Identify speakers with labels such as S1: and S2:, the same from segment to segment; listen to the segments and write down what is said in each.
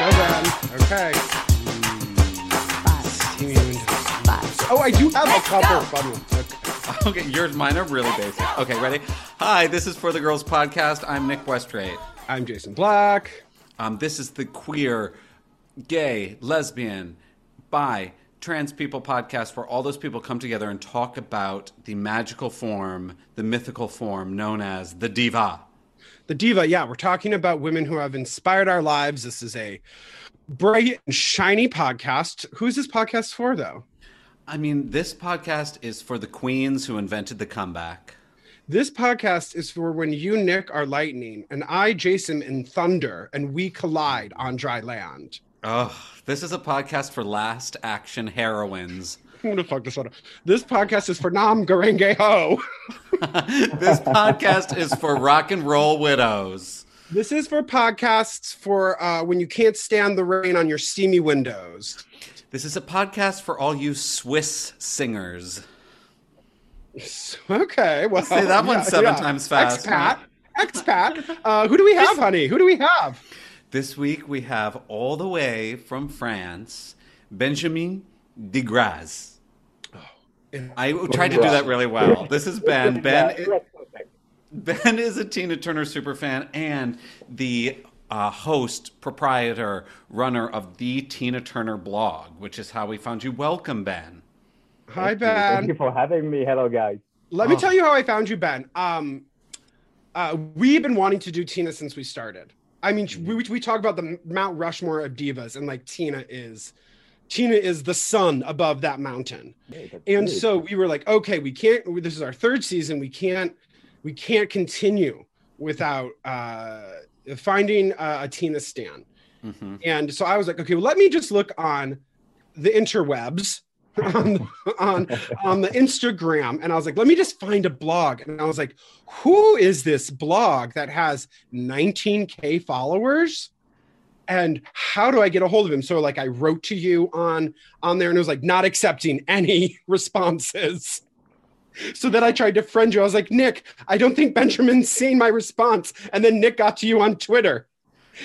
S1: Let's go, Ben. Okay. Oh, I do have a couple of fun ones. Okay.
S2: Okay, yours, mine are really basic. Okay, ready? Hi, this is For the Girls Podcast. I'm Nick Westrate.
S1: I'm Jason Black.
S2: Um, this is the queer, gay, lesbian, bi, trans people podcast where all those people come together and talk about the magical form, the mythical form known as the diva.
S1: The diva, yeah, we're talking about women who have inspired our lives. This is a bright and shiny podcast. Who's this podcast for, though?
S2: I mean, this podcast is for the queens who invented the comeback.
S1: This podcast is for when you, Nick, are lightning, and I, Jason, in thunder, and we collide on dry land.
S2: Oh, this is a podcast for last action heroines.
S1: I'm gonna fuck this one up. This podcast is for Nam Garenge Ho.
S2: this podcast is for rock and roll widows.
S1: This is for podcasts for uh, when you can't stand the rain on your steamy windows.
S2: This is a podcast for all you Swiss singers.
S1: Okay, well,
S2: Say that one
S1: yeah,
S2: seven
S1: yeah.
S2: times fast.
S1: Expat, expat. Uh, who do we have, honey? Who do we have?
S2: This week we have all the way from France, Benjamin Degrèse. I tried to do that really well. This is Ben. Ben, Ben is a Tina Turner superfan and the uh, host, proprietor, runner of the Tina Turner blog, which is how we found you. Welcome, Ben.
S1: Hi,
S3: Ben. Thank you for having me. Hello, guys.
S1: Let me
S2: Oh.
S1: tell you how I found you, Ben. Um, uh, we've been wanting to do Tina since we started. I mean, we, we talk about the Mount Rushmore of divas, and like Tina is, Tina is the sun above that mountain. And so we were like, okay, we can't. This is our third season. We can't. We can't continue without uh, finding uh, a Tina stan.
S2: Mhm.
S1: And so I was like, okay, well, let me just look on the interwebs, on, on, on the Instagram. And I was like, let me just find a blog. And I was like, who is this blog that has 19K followers? And how do I get a hold of him? So like I wrote to you on on there and it was like not accepting any responses. So then I tried to friend you. I was like, Nick, I don't think Benjamin's seen my response. And then Nick got to you on Twitter.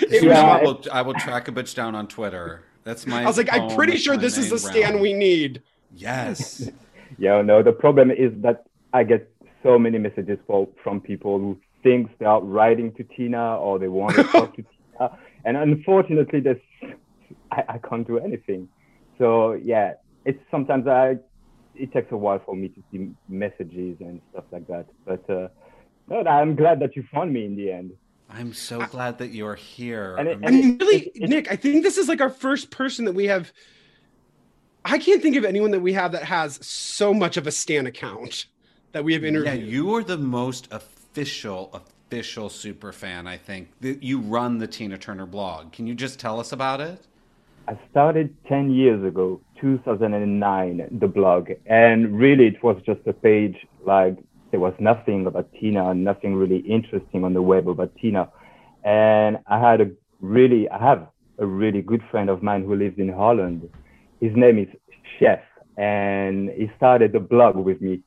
S1: It
S2: You
S1: was.
S2: I, will, I will track a bitch down on Twitter. That's my.
S1: I was like, I'm pretty sure this is
S2: main
S1: the stand we need.
S2: Yes.
S3: Yeah, no, the problem is that I get so many messages for, from people who think they are writing to Tina or they want to talk to Tina. And unfortunately, there's, I, I can't do anything. So, yeah, it's sometimes I, it takes a while for me to see messages and stuff like that. But uh, no, I'm glad that you found me in the end.
S2: I'm so glad that you're here.
S3: And it-
S2: I'm-
S1: I mean, really,
S3: It- it-
S1: Nick, I think this is like our first person that we have. I can't think of anyone that we have that has so much of a Stan account that we have
S2: yeah,
S1: interviewed.
S2: you are the most official, official super fan. I think you run the Tina Turner blog. Can you just tell us about it?
S3: I started 10 years ago, 2009, the blog. And really, it was just a page like there was nothing about Tina, nothing really interesting on the web about Tina. And I had a really, I have a really good friend of mine who lives in Holland. His name is Chef, and he started the blog with me.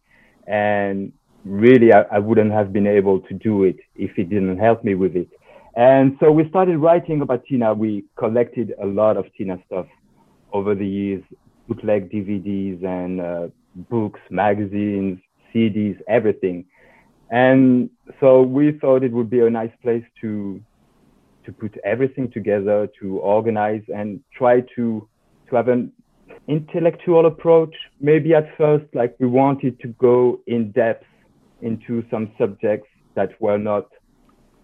S3: And really, I, I wouldn't have been able to do it if he didn't help me with it. And so we started writing about Tina. We collected a lot of Tina stuff over the years, bootleg DVDs and uh, books, magazines, CDs, everything. And so we thought it would be a nice place to to put everything together, to organize and try to to have an intellectual approach. Maybe at first, like we wanted to go in depth into some subjects that were not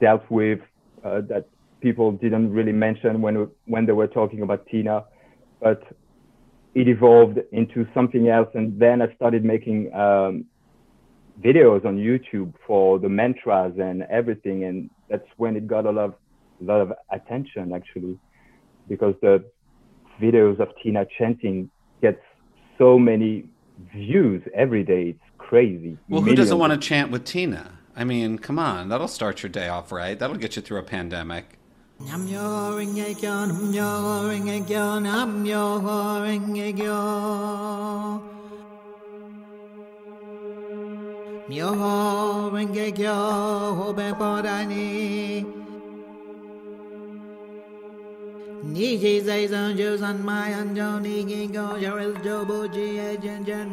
S3: dealt with, uh, that people didn't really mention when when they were talking about Tina, but it evolved into something else. And then I started making um, videos on YouTube for the mantras and everything, and that's when it got a lot of a lot of attention actually. because the videos of Tina chanting gets so many views every day. It's crazy.
S2: Well, who doesn't want to chant with Tina? I mean, come on, that'll start your day off right. That'll get you through a pandemic.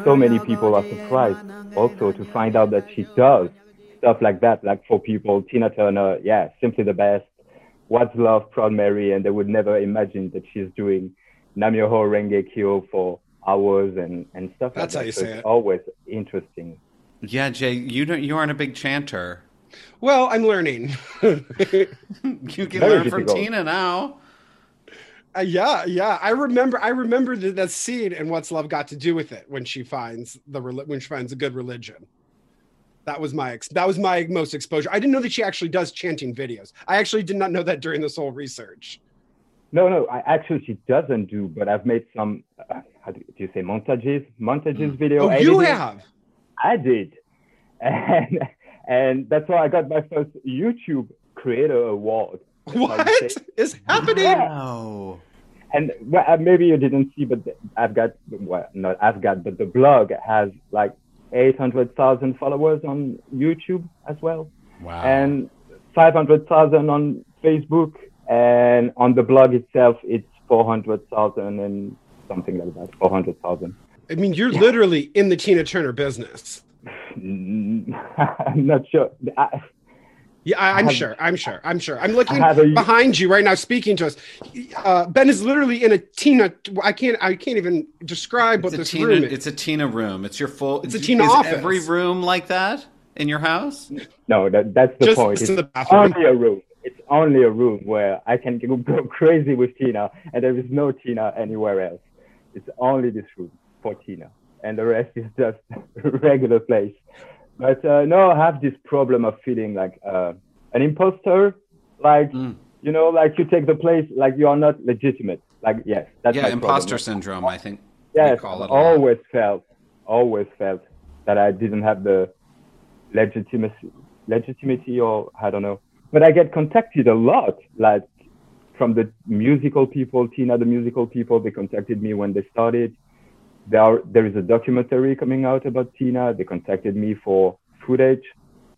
S3: So many people are surprised also to find out that she does stuff like that, like for people, Tina Turner, yeah, simply the best. What's Love, Proud Mary, and they would never imagine that she's doing Namyoho Renge Kyo for hours and, and stuff
S1: That's
S3: like
S1: that.
S3: That's how
S1: you
S3: so
S1: say it.
S3: always interesting.
S2: Yeah, Jay, you don't you aren't a big chanter.
S1: Well, I'm learning.
S2: you can
S3: Very
S2: learn from
S3: difficult.
S2: Tina now.
S1: Uh, yeah, yeah. I remember. I remember that, that scene and what's love got to do with it when she finds the when she finds a good religion. That was my ex- that was my most exposure. I didn't know that she actually does chanting videos. I actually did not know that during this whole research.
S3: No, no, I actually she doesn't do, but I've made some, uh, how do you say, montages, montages video.
S1: Oh, you have.
S3: I did, and and that's why I got my first YouTube Creator Award. That's how you
S1: What
S3: say-
S1: is happening?
S2: Wow.
S3: And well, uh, maybe you didn't see, but I've got well, not I've got, but the blog has like eight hundred thousand followers on YouTube as well,
S2: Wow.
S3: and five hundred thousand on Facebook, and on the blog itself, it's four hundred thousand and something like that, four hundred thousand.
S1: I mean, you're literally in the Tina Turner business.
S3: I'm not sure. I,
S1: Yeah, I, I'm
S3: have-
S1: sure. I'm sure. I'm sure. I'm looking
S3: a-
S1: behind you right now, speaking to us. Uh, ben is literally in a Tina. I can't. I can't even describe what
S2: it's a
S1: this
S2: Tina.
S1: room is.
S2: It's a Tina room. It's your full.
S1: It's a Tina
S2: is
S1: office.
S2: Every room like that in your house.
S3: no, that, that's the
S1: Just
S3: point. It's
S1: the
S3: only a room. It's only a room where I can go, go crazy with Tina, and there is no Tina anywhere else. It's only this room for Tina, and the rest is just a regular place. But uh, no, I have this problem of feeling like uh, an imposter, like
S2: Mm.
S3: you know, like you take the place, like you are not legitimate. Like yes, that's
S2: yeah,
S3: my
S2: imposter
S3: problem.
S2: syndrome. I think.
S3: Yes,
S2: call it
S3: I've always felt, always felt that I didn't have the legitimacy, legitimacy, or I don't know. But I get contacted a lot, like from the musical people, Tina, the musical people. They contacted me when they started. There, are, there is a documentary coming out about Tina. They contacted me for footage.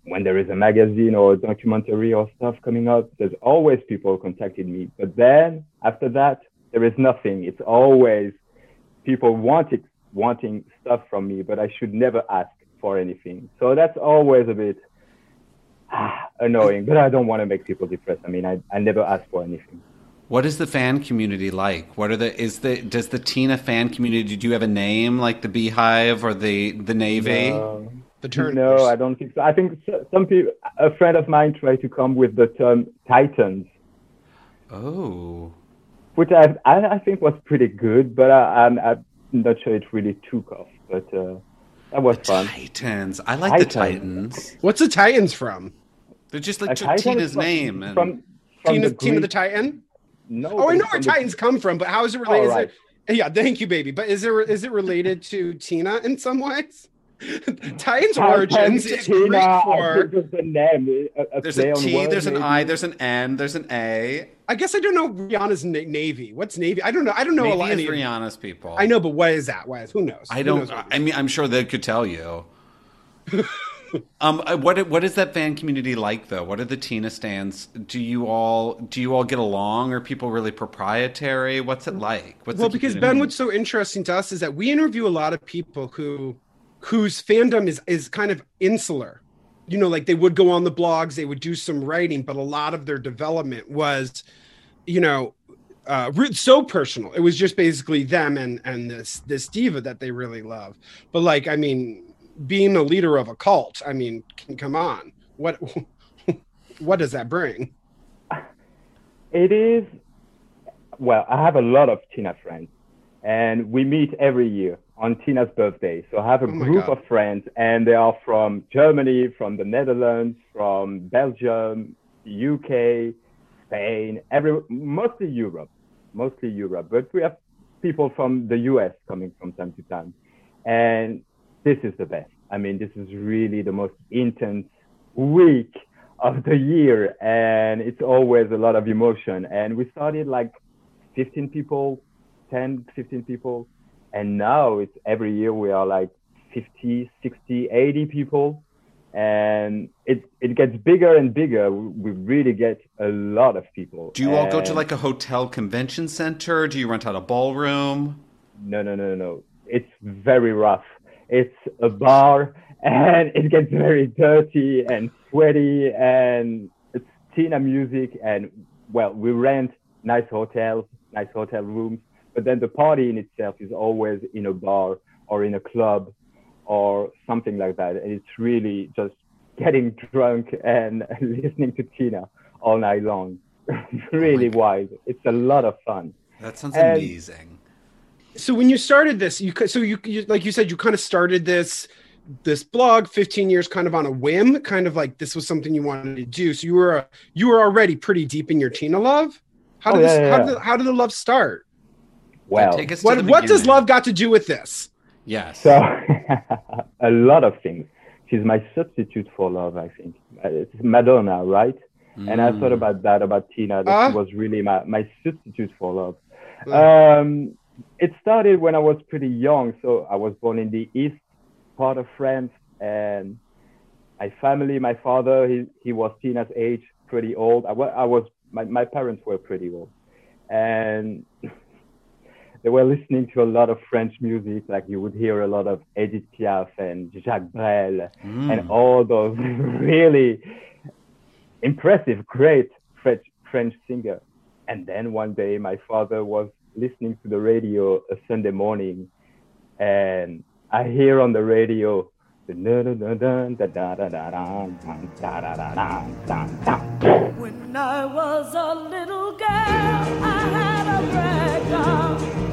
S3: When there is a magazine or a documentary or stuff coming out, there's always people contacting me. But then after that, there is nothing. It's always people wanting wanting stuff from me, but I should never ask for anything. So that's always a bit ah, annoying. But I don't want to make people depressed. I mean, I, I never ask for anything.
S2: What is the fan community like? What are the is the does the Tina fan community? Do you have a name like the Beehive or the the Navy?
S3: No,
S1: the Turners.
S3: no, I don't think so. I think some people, a friend of mine tried to come with the term Titans,
S2: Oh,
S3: which I I, I think was pretty good, but I, I'm, I'm not sure it really took off. But uh, that was fun.
S2: Titans. I like the
S3: Titans.
S2: Titans.
S1: What's the Titans from?
S2: They're just like took Tina's
S3: from-
S2: name and
S3: from, from
S1: Tina,
S3: the
S1: Tina the Titan.
S3: No,
S1: Oh, I know where
S3: from the-
S1: Titans come from, but how is it related?
S3: All
S1: Is it- yeah, thank you, baby. But is there is it related to Tina in some ways? Titans origins is
S3: Tina,
S1: Greek for.
S3: the name. A, a
S2: there's
S3: play
S2: a
S3: on
S2: T, there's an. I, there's an N, there's an A.
S1: I guess I don't know Rihanna's na- Navy. What's Navy? I don't know. I don't know a lot.
S2: it's
S1: any-
S2: Rihanna's people.
S1: I know, but what is that? What is? Who knows?
S2: I don't.
S1: knows
S2: I mean, I'm sure they could tell you. um, uh, what what is that fan community like though? What are the Tina stands? Do you all do you all get along? Are people really proprietary? What's it like? What's
S1: well, because Ben, what's so interesting to us is that we interview a lot of people who whose fandom is is kind of insular. You know, like they would go on the blogs, they would do some writing, but a lot of their development was, you know, uh, so personal. It was just basically them and and this this diva that they really love. But like, I mean, being a leader of a cult, I mean, c- come on, what what does that bring?
S3: It is. Well, I have a lot of Tina friends, and we meet every year on Tina's birthday. So I have a
S1: Oh
S3: group
S1: God.
S3: of friends, and they are from Germany, from the Netherlands, from Belgium, UK, Spain, every mostly Europe, mostly Europe, but we have people from the US coming from time to time. And this is the best. I mean, this is really the most intense week of the year, and it's always a lot of emotion. And we started like 15 people, 10, 15 people, and now it's every year we are like 50, 60, 80 people and it it gets bigger and bigger. We really get a lot of people.
S2: Do you all go to like a hotel convention center? Do you rent out a ballroom?
S3: No, no, no, no. It's very rough. It's a bar, and it gets very dirty and sweaty, and it's Tina music, and well, we rent nice hotels, nice hotel rooms, but then the party in itself is always in a bar or in a club or something like that. And it's really just getting drunk and listening to Tina all night long. really oh wild. It's a lot of fun.
S2: That sounds and, amazing.
S1: So when you started this, you so you, you like you said you kind of started this this blog 15 years kind of on a whim kind of like this was something you wanted to do so you were uh, you were already pretty deep in your tina love how did, oh, this, yeah, yeah. How, did how did the love start
S3: well
S1: what, what does love got to do with this
S2: Yes.
S3: So a lot of things. She's my substitute for love, I think. It's Madonna, right? Mm. And I thought mm. about that about Tina. That uh? was really my, my substitute for love. Mm. Um, it started when I was pretty young. So I was born in the east part of France, and my family, my father, he, he was Tina's age, pretty old. I, I was my, my parents were pretty old, and they were listening to a lot of French music, like you would hear a lot of Edith Piaf and Jacques Brel mm. and all those really impressive, great French French singer. And then one day, my father was listening to the radio a Sunday morning, and I hear on the radio. The. When
S4: I was a little girl, I had a rag doll.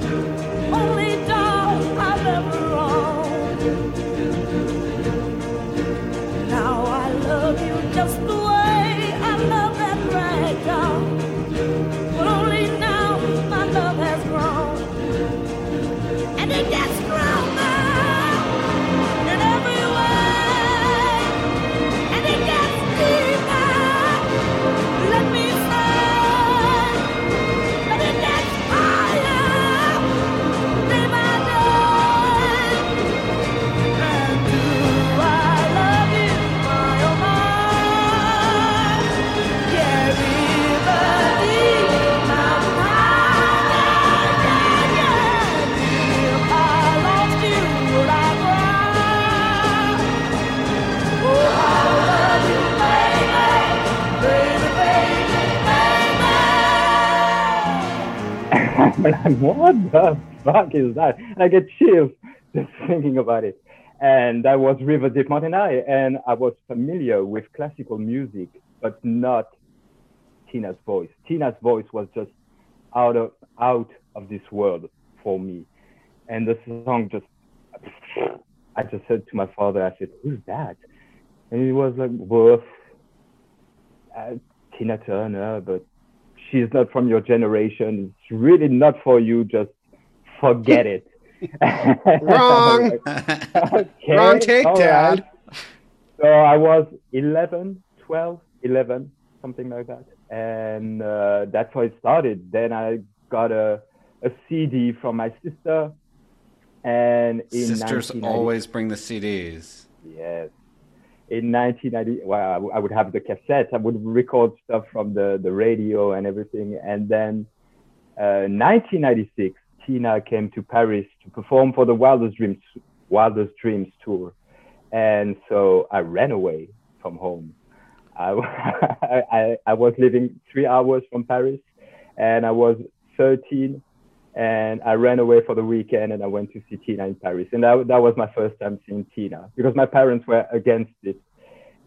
S3: I'm what the fuck is that? I get chills just thinking about it. And that was River Deep Mountain High, and I was familiar with classical music, but not Tina's voice. Tina's voice was just out of out of this world for me. And the song just I just said to my father, I said, Who's that? And he was like, Well uh, Tina Turner, but she's not from your generation. It's really not for you. Just forget it.
S1: Wrong. okay, Wrong take, Dad. Right.
S3: So I was 11, 12, 11, something like that. And uh, that's how it started. Then I got a, a CD from my sister. And
S2: sisters always bring the CDs.
S3: Yes in 1990, well, I would have the cassette. I would record stuff from the, the radio and everything. And then uh, 1996, Tina came to Paris to perform for the Wildest Dreams, Wildest Dreams tour. And so I ran away from home. I, I, I was living three hours from Paris and I was 13 and I ran away for the weekend and I went to see Tina in Paris. And that, that was my first time seeing Tina because my parents were against it.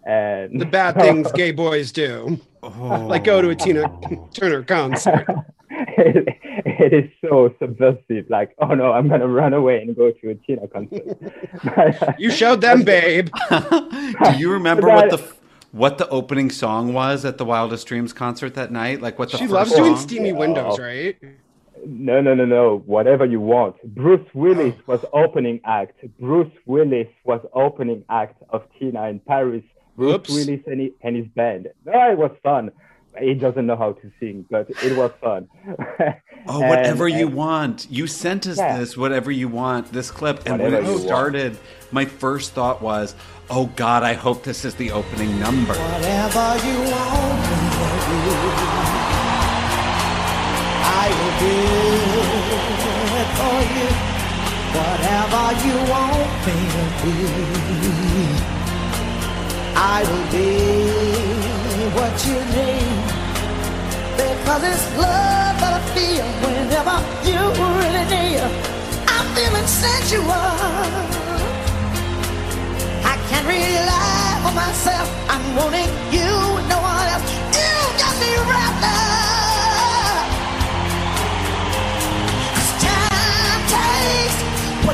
S3: And
S1: the bad things gay boys do, oh. like go to a Tina Turner concert.
S3: it, it is so subversive. Like, oh no, I'm gonna run away and go to a Tina concert.
S1: you showed them, babe.
S2: do you remember what the what the opening song was at the Wildest Dreams concert that night? Like what the
S1: she loves
S2: song?
S1: doing steamy windows, right?
S3: No, no, no, no. Whatever you want. Bruce Willis was opening act. Bruce Willis was opening act of Tina in Paris. Bruce
S1: Oops.
S3: Willis and, he, and his band. No, it was fun. He doesn't know how to sing, but it was fun.
S2: Oh,
S3: And-
S2: whatever you
S3: and-
S2: want. You sent us
S3: Yeah.
S2: this, whatever you want, this clip. And
S3: Whatever
S2: when
S3: you
S2: it
S3: want.
S2: started, my first thought was, oh God, I hope this is the opening number.
S4: Whatever you want me to do, For you. Whatever you want me to be, I will be what you need. Because it's love that I feel whenever you really need. I'm feeling sensual. I can't rely on myself. I'm wanting you, no one else. You got me wrapped up.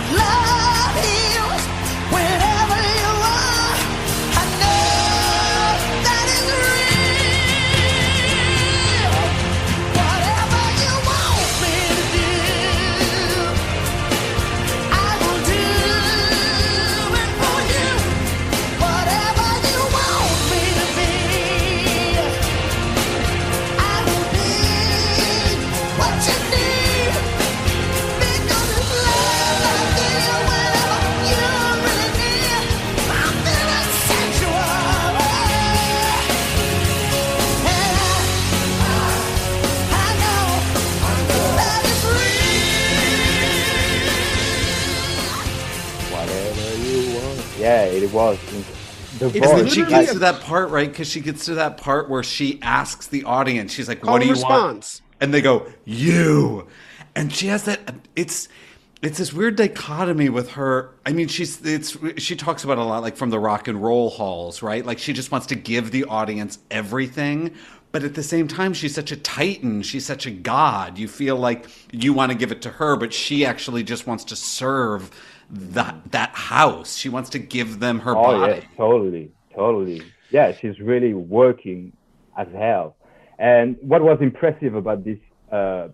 S4: Love
S3: was. The
S1: It's
S2: And she
S1: literally
S2: gets to that part, right? Because she gets to that part where she asks the audience, she's like,
S1: Call
S2: what oh, do
S1: and
S2: you want? and they go you and she has that it's it's this weird dichotomy with her i mean she's it's she talks about it a lot like from the rock and roll halls right like she just wants to give the audience everything but at the same time she's such a titan she's such a god you feel like you want to give it to her but she actually just wants to serve that that house she wants to give them her
S3: Oh
S2: body
S3: yeah, totally, totally. Yeah, she's really working as hell. And what was impressive about this uh,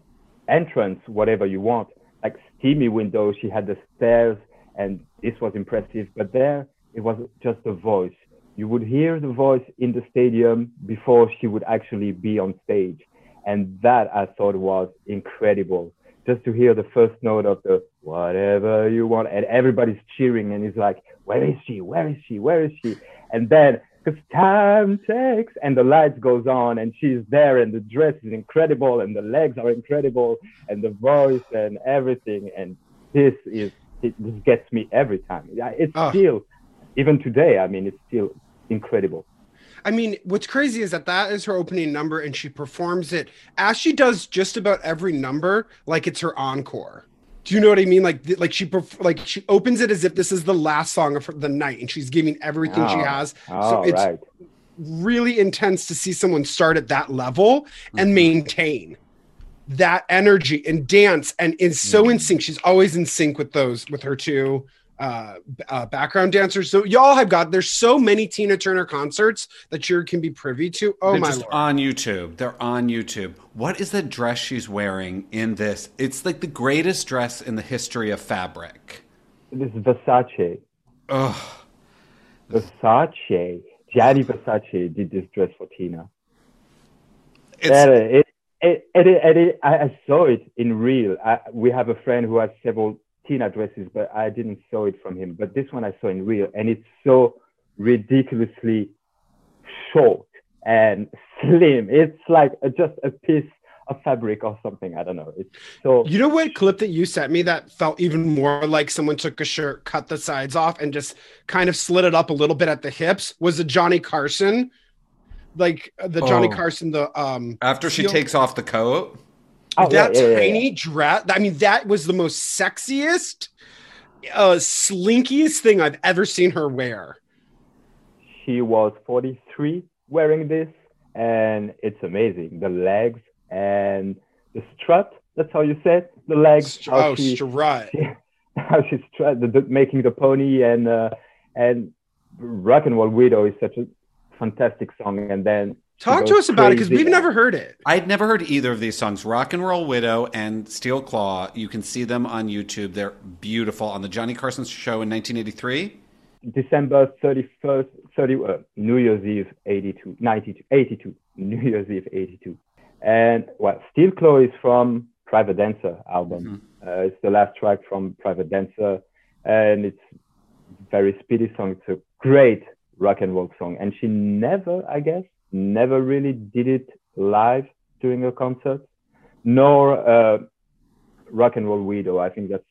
S3: entrance, whatever you want, like steamy window, she had the stairs, and this was impressive. But there, it was just a voice. You would hear the voice in the stadium before she would actually be on stage, and that I thought was incredible. Just to hear the first note of the whatever you want, and everybody's cheering, and he's like, where is she? Where is she? Where is she? And then, because time takes, and the lights goes on, and she's there, and the dress is incredible, and the legs are incredible, and the voice and everything, and this is it, this gets me every time. Yeah, It's
S1: Ah.
S3: still, even today, I mean, it's still incredible.
S1: I mean, what's crazy is that that is her opening number, and she performs it as she does just about every number, like it's her encore. Do you know what I mean? Like, like she perf- like she opens it as if this is the last song of her, the night, and she's giving everything she
S3: Oh,
S1: has.
S3: Oh,
S1: so it's
S3: right.
S1: really intense to see someone start at that level
S3: Mm-hmm.
S1: and maintain that energy and dance, and is so
S3: Mm-hmm.
S1: in sync. She's always in sync with those with her two uh, uh background dancers so y'all have got there's so many tina turner concerts that you can be privy to oh
S2: They're
S1: my
S2: just
S1: lord
S2: on YouTube. They're on YouTube. What is the dress she's wearing in this? It's like the greatest dress in the history of fabric.
S3: This is Versace.
S2: Ugh.
S3: Versace. Gianni Versace did this dress for Tina.
S2: It's,
S3: Yeah, it, it, it, it, it, I, I saw it in real. I, we have a friend who has several Tina dresses, but I didn't saw it from him. But this one I saw in real, and it's so ridiculously short and slim. It's like a, just a piece of fabric or something. I don't know. It's so
S1: you know what clip that you sent me that felt even more like someone took a shirt cut the sides off and just kind of slid it up a little bit at the hips was the johnny carson like uh, the johnny
S2: Oh.
S1: carson the um
S2: after she takes off the coat.
S3: Oh,
S1: that
S3: yeah, yeah, yeah.
S1: tiny dress i mean that was the most sexiest uh slinkiest thing i've ever seen her wear.
S3: She was 43 wearing this and it's amazing. The legs and the strut that's how you said the legs how
S1: oh
S3: she,
S1: strut.
S3: how she's strut, the, the, making the pony and uh, and rock and roll widow is such a fantastic song. And then
S1: Talk to us about it because we've never heard it.
S2: I'd never heard either of these songs. Rock and Roll Widow and Steel Claw. You can see them on YouTube. They're beautiful on the Johnny Carson show in 1983.
S3: December 31st, 30, uh, New Year's Eve 82, 92, 82, New Year's Eve 82. And well, Steel Claw is from Private Dancer album. Mm-hmm. Uh, it's the last track from Private Dancer, and it's very speedy song. It's a great rock and roll song. And she never, I guess, never really did it live during a concert, nor uh, Rock and Roll Widow. I think that's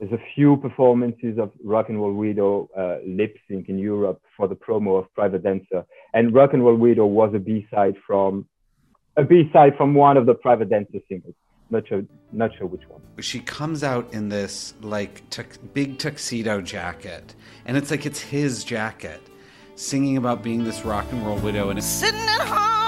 S3: there's a few performances of Rock and Roll Widow uh, lip sync in Europe for the promo of Private Dancer, and Rock and Roll Widow was a B side from a B side from one of the Private Dancer singles. Not sure, not sure which one.
S2: She comes out in this like big tuxedo jacket, and it's like it's his jacket singing about being this rock and roll widow and
S4: sitting at home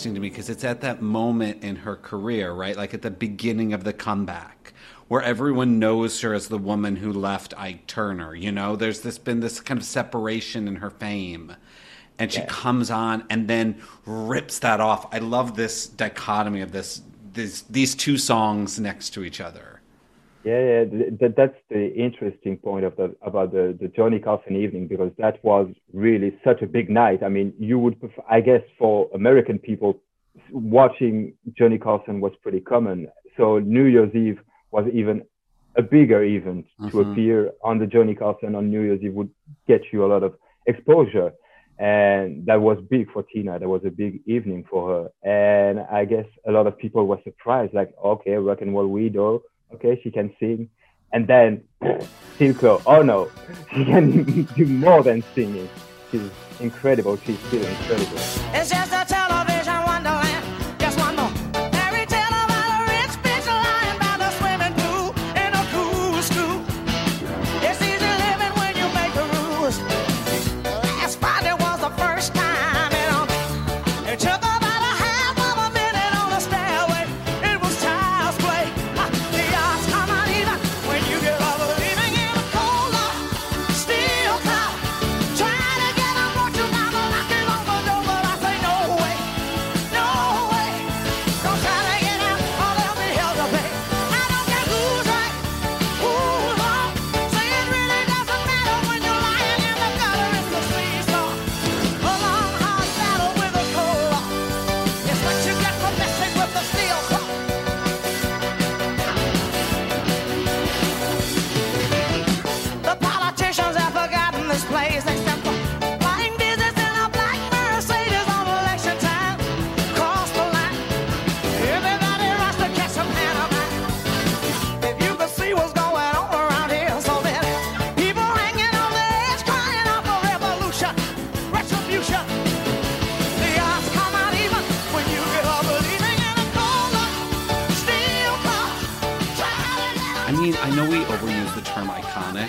S2: interesting to me because it's at that moment in her career, right? Like at the beginning of the comeback, where everyone knows her as the woman who left Ike Turner. You know, there's this been this kind of separation in her fame. And she yeah. comes on and then rips that off. I love this dichotomy of this, this these two songs next to each other.
S3: Yeah, yeah, that, that's the interesting point of the about the, the Johnny Carson evening because that was really such a big night. I mean, you would, prefer, I guess, for American people, watching Johnny Carson was pretty common. So New Year's Eve was even a bigger event to mm-hmm. appear on the Johnny Carson on New Year's Eve would get you a lot of exposure. And that was big for Tina. That was a big evening for her. And I guess a lot of people were surprised, like, okay, rock and roll widow okay, she can sing. And then Claw, oh no, she can do more than singing. She's incredible. She's still incredible.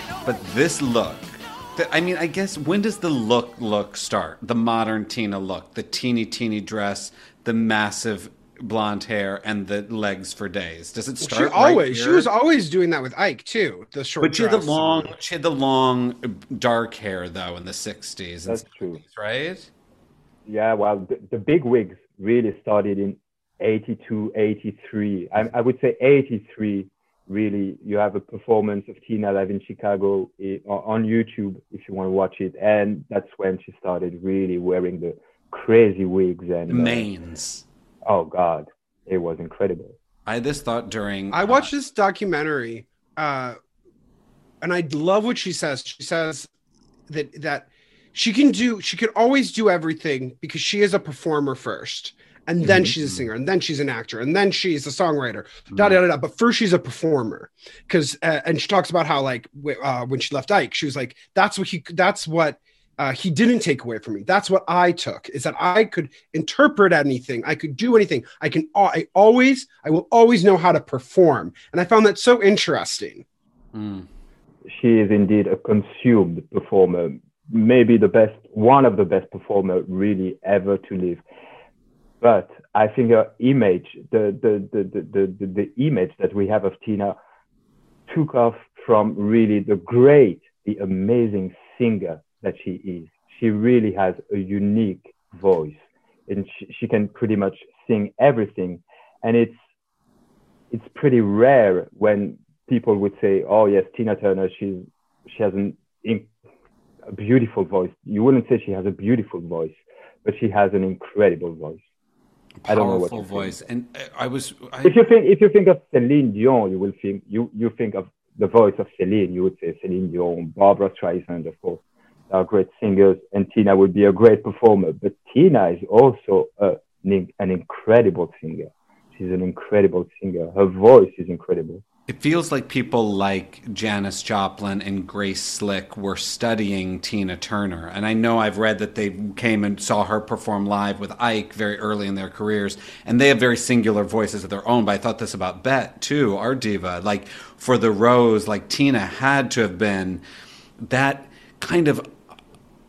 S2: Term iconic, but this look. th- I mean, I guess when does the look look start? The modern Tina look, the teeny teeny dress, the massive blonde hair, and the legs for days. Does it
S1: She
S2: start? right
S1: always, she was always doing that with Ike too. The short,
S2: But she had the
S1: dress.
S2: long, she had the long dark hair though in the '60s. and
S3: That's true.
S2: right?
S3: Yeah, well, the, the big wigs really started in 82, 83. I, I would say 83 really you have a performance of Tina live in Chicago on YouTube if you want to watch it, and that's when she started really wearing the crazy wigs and
S2: uh, manes.
S3: Oh God, it was incredible.
S2: I had this thought during.
S1: I watched uh, this documentary, uh, and I love what she says. She says that that she can do, she can always do everything because she is a performer first and then mm-hmm. she's a singer, and then she's an actor, and then she's a songwriter. Mm-hmm. Da da da. da. But first, she's a performer, because uh, and she talks about how like w- uh, when she left Ike, she was like, "That's what he. That's what." Uh, he didn't take away from me. That's what I took is that I could interpret anything. I could do anything. I can, I always, I will always know how to perform. And I found that so interesting.
S3: Mm. She is indeed a consumed performer, maybe the best, one of the best performer really ever to live but I think her image, the, the, the, the, the, image that we have of Tina took off from really the great, the amazing singer that she is. She really has a unique voice and she, she can pretty much sing everything. And it's, it's pretty rare when people would say, oh yes, Tina Turner, she's, she has an, a beautiful voice. You wouldn't say she has a beautiful voice, but she has an incredible voice.
S2: I don't know what voice. Think. And uh, I was. I...
S3: If you think if you think of Celine Dion, you will think you you think of the voice of Celine. You would say Celine Dion, Barbra Streisand, of course, are great singers, and Tina would be a great performer. But Tina is also a, an incredible singer. She's an incredible singer. Her voice is incredible.
S2: It feels like people like Janis Joplin and Grace Slick were studying Tina Turner. And I know I've read that they came and saw her perform live with Ike very early in their careers. And they have very singular voices of their own. But I thought this about Bette, too, our diva. Like for the Rose, like Tina had to have been that kind of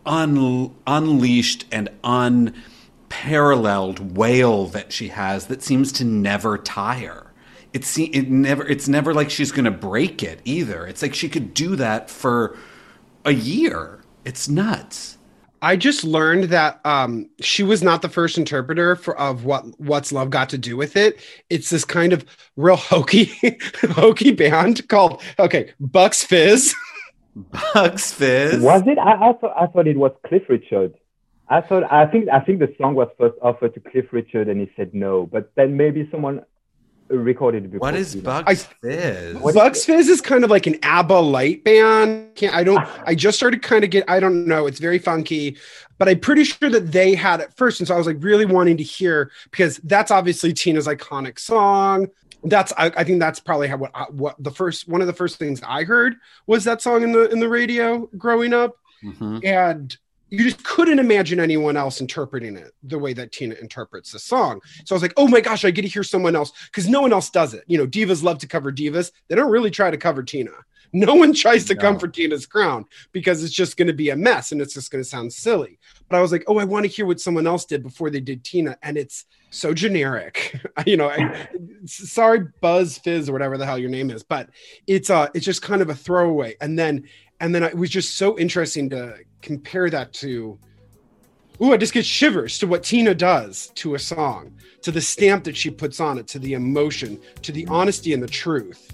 S2: un- unleashed and unparalleled wail that she has that seems to never tire it's it never it's never like she's going to break it either. It's like she could do that for a year. It's nuts.
S1: I just learned that um, she was not the first interpreter for of what what's love got to do with it. It's this kind of real hokey hokey band called okay Bucks Fizz.
S2: Bucks Fizz.
S3: Was it? I, I thought I thought it was Cliff Richard. I thought I think I think the song was first offered to Cliff Richard and he said no. But then maybe someone recorded before.
S2: What is Bucks Fizz?
S1: Bucks Fizz is kind of like an ABBA light band. Can't, I don't. I just started kind of get. I don't know. It's very funky, but I'm pretty sure that they had it first, and so I was like really wanting to hear because that's obviously Tina's iconic song. That's I, I think that's probably how what what the first one of the first things I heard was that song in the in the radio growing up, mm-hmm. and you just couldn't imagine anyone else interpreting it the way that Tina interprets the song. So I was like, oh my gosh, I get to hear someone else because no one else does it. You know, divas love to cover divas. They don't really try to cover Tina. No one tries to no. come for Tina's crown because it's just going to be a mess and it's just going to sound silly. But I was like, oh, I want to hear what someone else did before they did Tina. And it's so generic. you know, I, sorry, Buzz Fizz or whatever the hell your name is, but it's uh it's just kind of a throwaway. And then and then it was just so interesting to compare that to Ooh, I just get shivers to what Tina does to a song, to the stamp that she puts on it, to the emotion, to the honesty and the truth.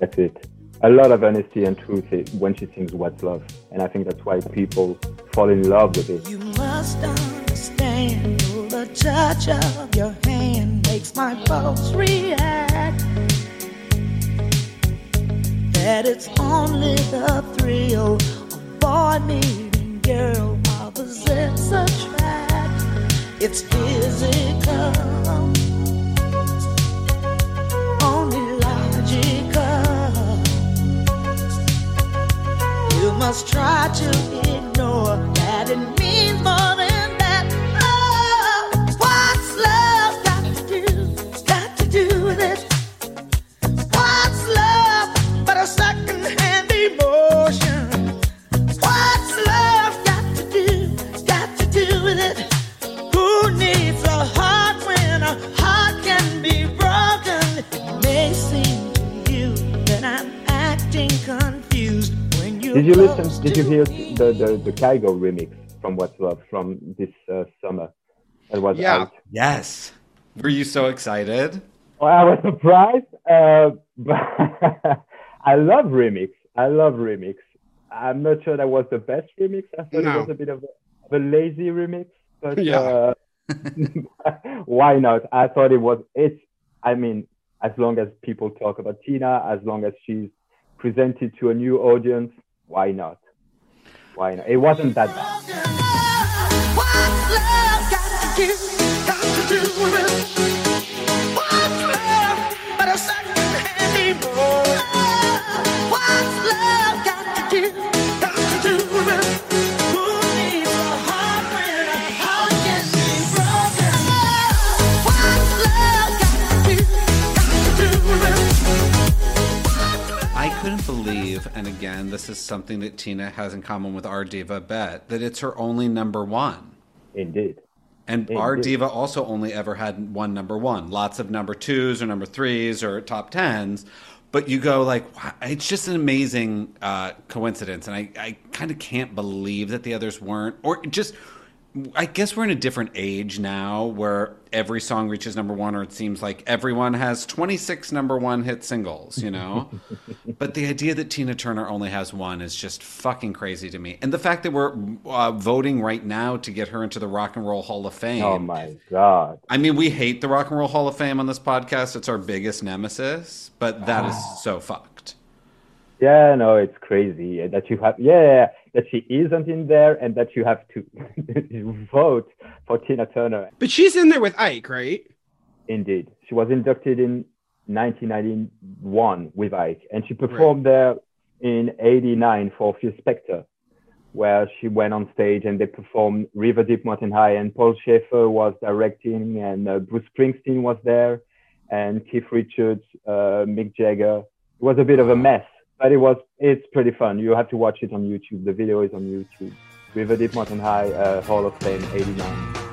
S3: That's it. A lot of honesty and truth when she sings What's Love. And I think that's why people fall in love with it.
S4: You must understand the touch of your hand makes my pulse react that it's only the thrill of boy meeting girl opposites attract. It's physical, only logical. You must try to ignore that it means more
S3: Did you listen? Did you hear the the, the Kygo remix from What's Love from this uh, summer?
S1: It was yeah. Out?
S2: Yes. Were you so excited?
S3: Well, I was surprised. Uh, but I love remix. I love remix. I'm not sure that was the best remix. I thought
S1: No.
S3: it was a bit of a, of a lazy remix, but
S1: Yeah.
S3: uh, why not? I thought it was. It's. I mean, as long as people talk about Tina, as long as she's presented to a new audience, why not? Why not? It wasn't that bad.
S2: Believe, and again, this is something that Tina has in common with our diva Bette, that it's her only number one.
S3: Indeed.
S2: And
S3: It
S2: our diva also only ever had one number one. Lots of number twos or number threes or top tens. But you go like, wow, it's just an amazing uh, coincidence, and I, I kind of can't believe that the others weren't, or just. I guess we're in a different age now where every song reaches number one, or it seems like everyone has 26 number one hit singles, you know? but the idea that Tina Turner only has one is just fucking crazy to me. And the fact that we're uh, voting right now to get her into the Rock and Roll Hall of Fame.
S3: Oh my god.
S2: I mean, we hate the Rock and Roll Hall of Fame on this podcast. It's our biggest nemesis, but that is so fucked.
S3: Yeah, no, it's crazy that you have. Yeah, that she isn't in there, and that you have to vote for Tina Turner.
S1: But she's in there with Ike, right?
S3: Indeed, she was inducted in 1991 with Ike, and she performed there in '89 for Phil Spector, where she went on stage and they performed River Deep Mountain High, and Paul Shaffer was directing, and uh, Bruce Springsteen was there, and Keith Richards, uh, Mick Jagger. It was a bit of a mess, but it was it's pretty fun. You have to watch it on YouTube. The video is on YouTube. River Deep Mountain High uh, Hall of Fame '89.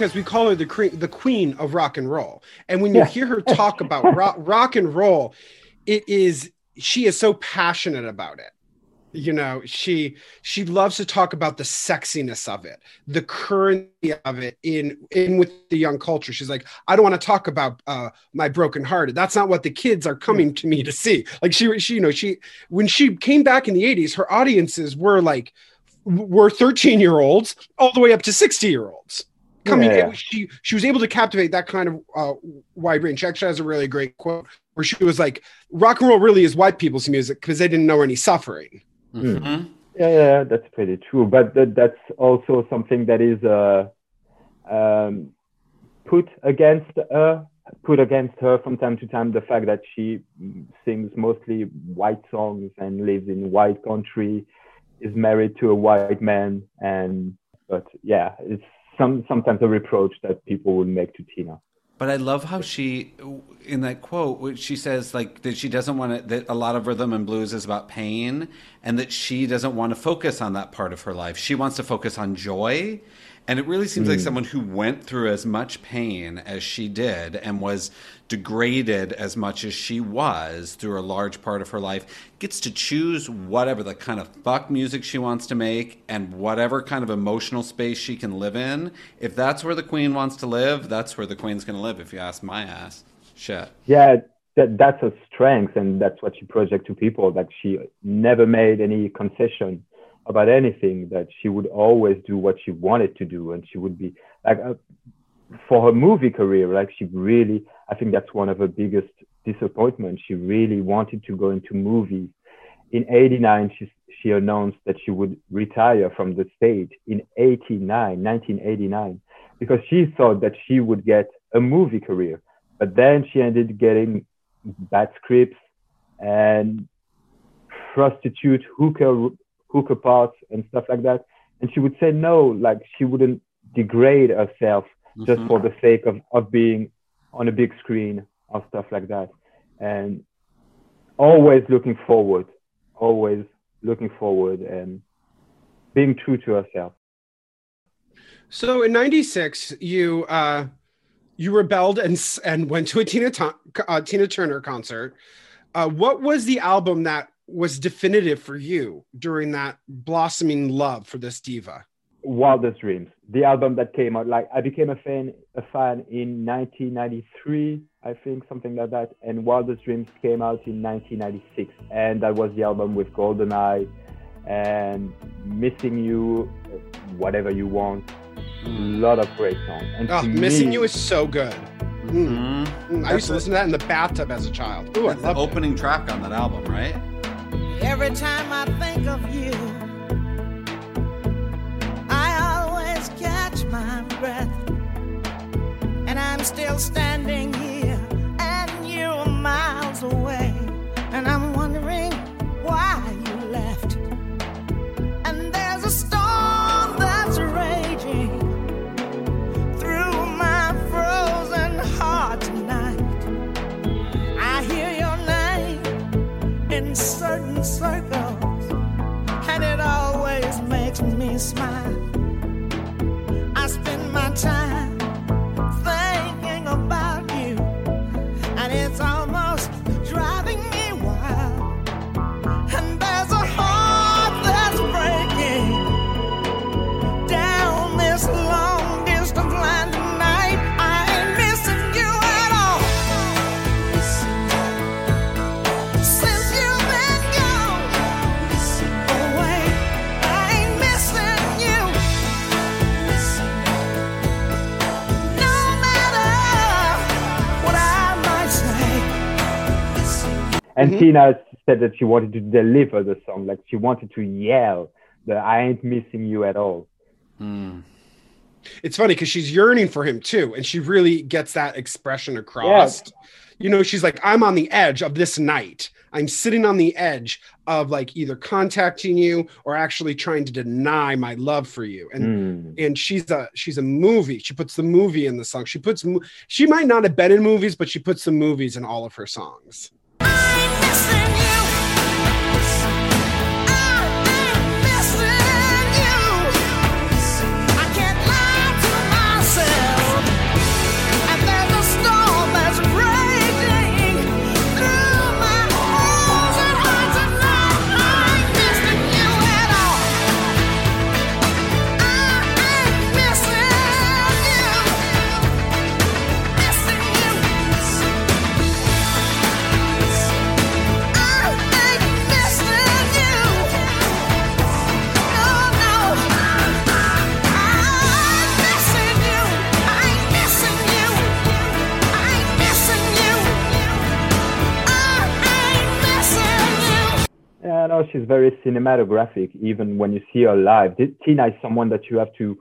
S1: Because we call her the cre- the queen of rock and roll. And when you
S3: Yeah.
S1: hear her talk about rock, rock and roll, it is she is so passionate about it. You know, she she loves to talk about the sexiness of it, the currency of it in in with the young culture. She's like, I don't want to talk about uh my broken hearted. That's not what the kids are coming to me to see. Like she she you know, she when she came back in the 80s, her audiences were like were 13 year olds all the way up to 60 year olds coming
S3: Yeah.
S1: in. She she was able to captivate that kind of uh, wide range. She actually has a really great quote where she was like, "Rock and roll really is white people's music because they didn't know any suffering."
S2: Mhm.
S3: Yeah, yeah, that's pretty true. But that, that's also something that is uh, um, put against her, put against her from time to time. The fact that she sings mostly white songs and lives in white country, is married to a white man, and but yeah, it's some sometimes a reproach that people would make to Tina.
S2: But I love how she, in that quote, she says like that she doesn't want to. That a lot of rhythm and blues is about pain, and that she doesn't want to focus on that part of her life. She wants to focus on joy, and it really seems like hmm. someone who went through as much pain as she did and was degraded as much as she was through a large part of her life gets to choose whatever the kind of fuck music she wants to make and whatever kind of emotional space she can live in. If that's where the queen wants to live, that's where the queen's going to live. If you ask my ass, shit.
S3: yeah that that's a strength and that's what she projects to people that she never made any concession about anything that she would always do what she wanted to do and she would be like uh, for her movie career like she really i think that's one of her biggest disappointments she really wanted to go into movies in 89, she, she announced that she would retire from the stage in 89, 1989, because she thought that she would get a movie career. But then she ended getting bad scripts and prostitute hooker hooker parts and stuff like that. And she would say no, like she wouldn't degrade herself mm-hmm. just for the sake of, of being on a big screen or stuff like that. And always looking forward, always looking forward and being true to herself.
S1: So in '96, you uh, you rebelled and and went to a Tina uh, Tina Turner concert. Uh, what was the album that was definitive for you during that blossoming love for this diva?
S3: Wildest Dreams, the album that came out. Like I became a fan, a fan in 1993, I think, something like that. And Wildest Dreams came out in 1996, and that was the album with Goldeneye and Missing You, Whatever You Want. A lot of great songs.
S1: And oh, Missing me, You is so good. Mm. Mm. I used to listen to that in the bathtub as a child.
S2: Ooh, That's the opening it. track on that album, right?
S4: Every time I think of you, I always catch my breath. And I'm still standing say.
S3: And Tina said that she wanted to deliver the song, like she wanted to yell that I ain't missing you at all.
S1: It's funny because she's yearning for him too, and she really gets that expression across. You know, she's like, I'm on the edge of this night. I'm sitting on the edge of like either contacting you or actually trying to deny my love for you. And
S3: Mm.
S1: and she's a she's a movie. She puts the movie in the song. She puts she might not have been in movies, but she puts the movies in all of her songs.
S4: I
S3: Yeah, no, she's very cinematographic. Even when you see her live, Tina is someone that you have to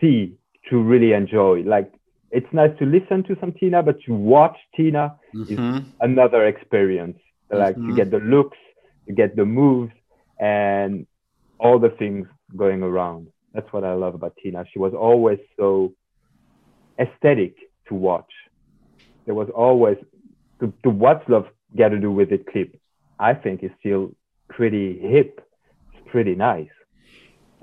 S3: see to really enjoy. Like, it's nice to listen to some Tina, but to watch Tina is
S2: Mhm.
S3: another experience. Like,
S2: Mhm.
S3: you get the looks, you get the moves, and all the things going around. That's what I love about Tina. She was always so aesthetic to watch. There was always the, the What's Love Got to Do with It clip. I think is still pretty hip. It's pretty nice.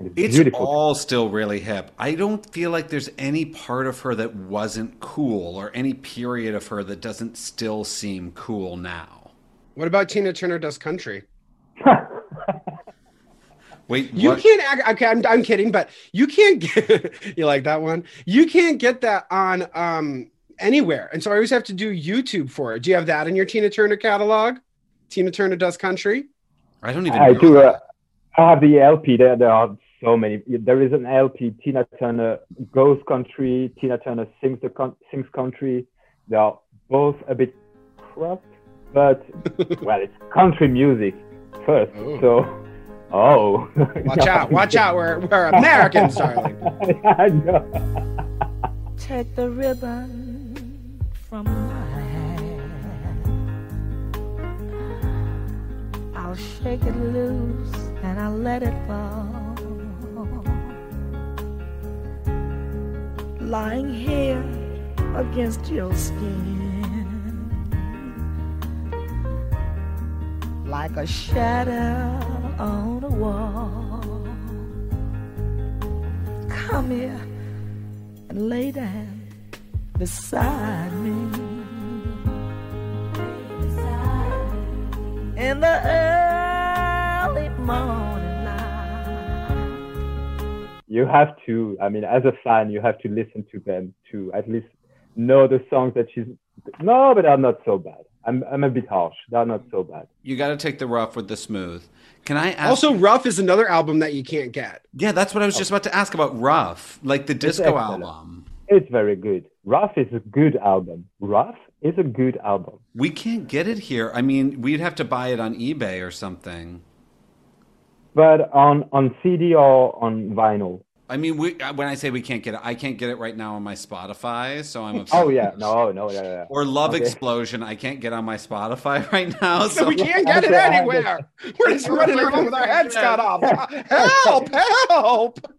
S3: It's,
S2: It's
S3: beautiful.
S2: all still really hip. I don't feel like there's any part of her that wasn't cool or any period of her that doesn't still seem cool now.
S1: What about Tina Turner does country?
S2: Wait,
S1: You
S2: what?
S1: can't act, okay, I'm, I'm kidding, but you can't get you like that one. You can't get that on um anywhere. And so I always have to do YouTube for it. Do you have that in your Tina Turner catalog? Tina Turner does country?
S2: I don't even
S3: I
S2: know
S3: do.
S2: that.
S3: Uh, I have the LP. There, there are so many. There is an LP. Tina Turner goes country. Tina Turner sings the con- sings country. They are both a bit cropped. but well, it's country music first.
S1: Oh.
S3: So, oh,
S1: Watch out! Watch out! We're we're Americans, darling.
S3: I know.
S4: Take the ribbon from I'll shake it loose and I'll let it fall. Lying here against your skin. Like a shadow on a wall. Come here and lay down beside me. In the early morning light.
S3: You have to. I mean, as a fan, you have to listen to them to at least know the songs that she's. No, but they're not so bad. I'm I'm a bit harsh. They're not so bad.
S2: You got to take the rough with the smooth. Can I ask?
S1: Also, Rough is another album that you can't get.
S2: yeah, that's what I was just about to ask about Rough, like the disco
S3: excellent.
S2: album.
S3: It's very good. Rough is a good album. Rough is a good album.
S2: We can't get it here. I mean, we'd have to buy it on eBay or something.
S3: But on on CD or on vinyl.
S2: I mean, we, uh, when I say we can't get it, I can't get it right now on my Spotify, so I'm upset.
S3: Oh yeah, no, no, yeah, yeah.
S2: Or Love
S3: Okay.
S2: Explosion, I can't get on my Spotify right now.
S1: So
S2: So
S1: we can't get it anywhere. We're just running around with our heads cut off. Help! Help!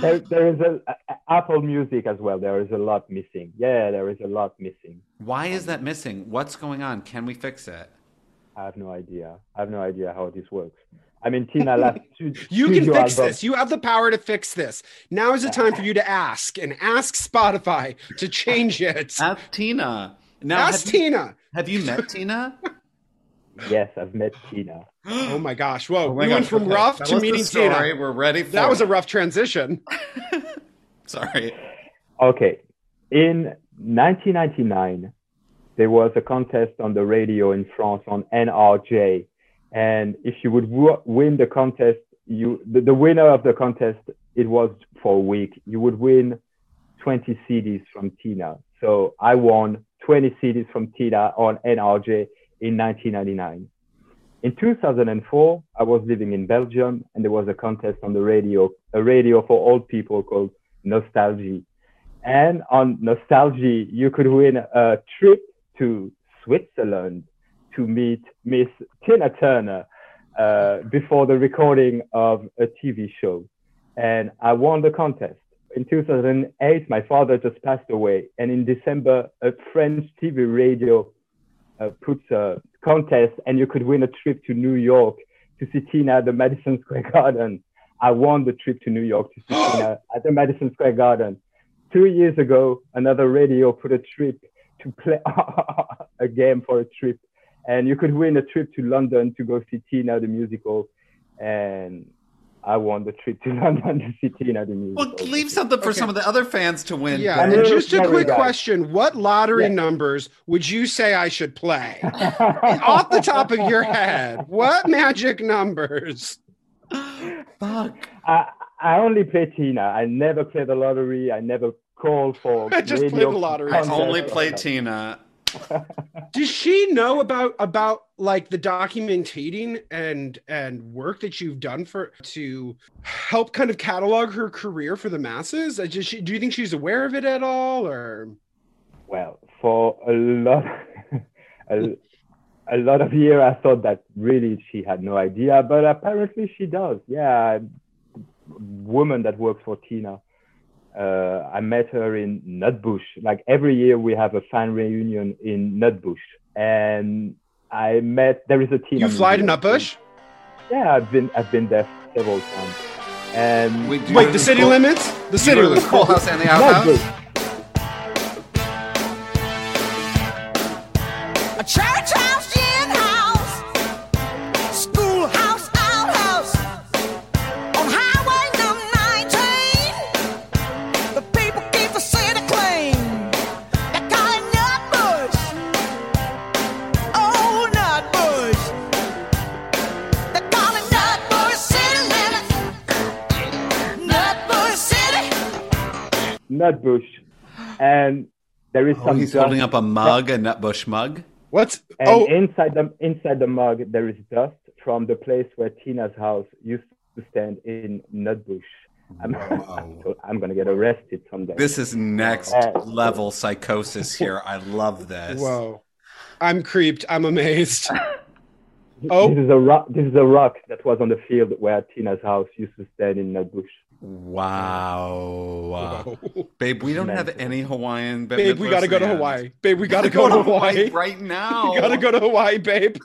S3: There, there is a, a- Apple Music as well. There is a lot missing. Yeah, there is a lot missing.
S2: why is that missing? What's going on? Can we fix it?
S3: I have no idea. I have no idea how this works. I mean, Tina last two.
S1: You can fix
S3: album-
S1: this. You have the power to fix this. Now is the time for you to ask and ask Spotify to change it.
S2: Ask Tina. Now,
S1: Ask
S2: have you,
S1: Tina.
S2: have you met Tina?
S3: Yes, I've met Tina.
S1: Oh my gosh! Whoa,
S2: Oh my
S1: we went from
S2: okay.
S1: rough
S2: Tell
S1: to meeting
S2: story.
S1: Tina.
S2: We're ready for
S1: That was a rough transition.
S2: Sorry.
S3: Okay. In 1999, there was a contest on the radio in France on NRJ. And if you would w- win the contest, you the, the winner of the contest, it was for a week. You would win 20 CDs from Tina. So I won 20 CDs from Tina on NRJ in 1999. In 2004, I was living in Belgium and there was a contest on the radio, a radio for old people called Nostalgie. And on Nostalgie, you could win a trip to Switzerland to meet Miss Tina Turner uh, before the recording of a TV show. And I won the contest. In 2008, my father just passed away. And in December, a French TV radio uh, puts a contest and you could win a trip to New York to see Tina at the Madison Square Garden. I won the trip to New York to see Tina at the Madison Square Garden. Two years ago, another radio put a trip to play a game for a trip. And you could win a trip to London to go see Tina the musical. And I won the trip to London to see Tina the musical.
S2: Well, leave something for
S1: Okay.
S2: some of the other fans to win.
S1: Yeah,
S3: I
S1: and
S3: mean,
S1: just a quick
S3: guys.
S1: question: What lottery
S3: Yeah.
S1: numbers would you say I should play? Off the top of your head, what magic numbers?
S2: Fuck.
S3: I, I only play Tina. I never play the lottery. I never call for.
S1: I just play
S3: radio
S1: the lottery.
S2: I only
S3: or
S2: play
S3: stuff.
S2: Tina.
S1: Does she know about about like the documenting and and work that you've done for to help kind of catalog her career for the masses? Does she, do you think she's aware of it at all, or
S3: Well, for a lot, a, a lot of years, I thought that really she had no idea, but apparently she does. Yeah, woman that works for Tina. Uh, I met her in Nutbush. Like every year, we have a fan reunion in Nutbush, and I met. There is a team.
S1: you fly to
S3: museum.
S1: Nutbush?
S3: Yeah, I've been. I've been there several times. And
S2: Wait,
S1: Wait, the city limits? The city
S2: go to the
S1: limits.
S2: Cool House and the Outhouse?
S3: Nutbush. There is
S2: Oh,
S3: some.
S2: he's
S3: dust-
S2: holding up a mug, a Nutbush mug.
S1: What's
S3: And
S1: oh
S3: inside the inside the mug there is dust from the place where Tina's house used to stand in Nutbush. I'm,
S2: Wow.
S3: I'm gonna get arrested someday.
S2: This is next
S3: Uh,
S2: level psychosis here. I love this.
S1: whoa. I'm creeped. I'm amazed. Oh.
S3: This is a rock. This is a rock that was on the field where Tina's house used to stand in Nutbush.
S2: Wow.
S1: Whoa.
S2: Babe, we don't have any Hawaiian. Bette
S1: Babe, we gotta go to Hawaii. Babe, we gotta go to Hawaii.
S2: right now.
S1: We gotta go to Hawaii, babe.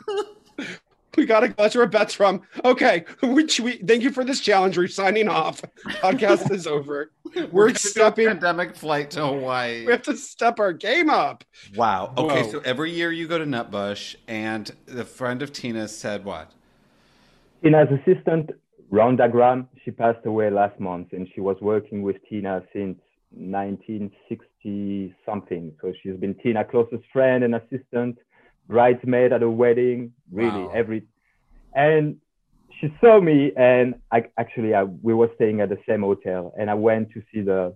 S1: we gotta go. That's where Bette's from. Okay. Which we thank you for this challenge. We're signing off. Podcast is over. We're
S2: gonna do a
S1: stepping.
S2: pandemic flight to Hawaii.
S1: We have to step our game up.
S2: Wow. Okay,
S1: Whoa.
S2: so every year you go to Nutbush, and the friend of Tina said what?
S3: Tina's assistant, Rhonda Graham, she passed away last month, and she was working with Tina since 1960 something. So she's been Tina's closest friend and assistant, bridesmaid at a wedding, really
S2: Wow.
S3: every. And she saw me, and I actually I, we were staying at the same hotel, and I went to see the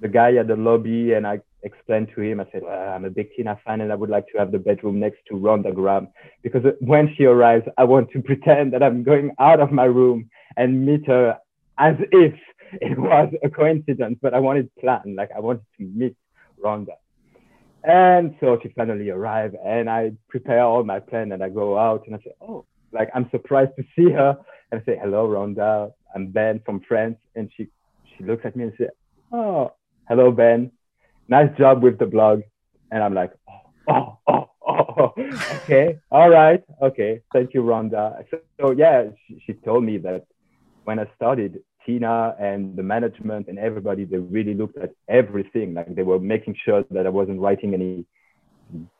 S3: the guy at the lobby, and I explained to him. I said, well, I'm a big Tina fan, and I would like to have the bedroom next to Rhonda Graham because when she arrives, I want to pretend that I'm going out of my room and meet her as if it was a coincidence, but I wanted planned, like I wanted to meet Rhonda. And so she finally arrived, and I prepare all my plan, and I go out, and I say, oh, like I'm surprised to see her, and I say, hello, Rhonda, I'm Ben from France, and she she looks at me and says, oh, hello, Ben, nice job with the blog, and I'm like, oh, oh, oh, oh, okay, all right, okay, thank you, Rhonda. So, so yeah, she, she told me that when I started, Tina and the management and everybody, they really looked at everything. Like they were making sure that I wasn't writing any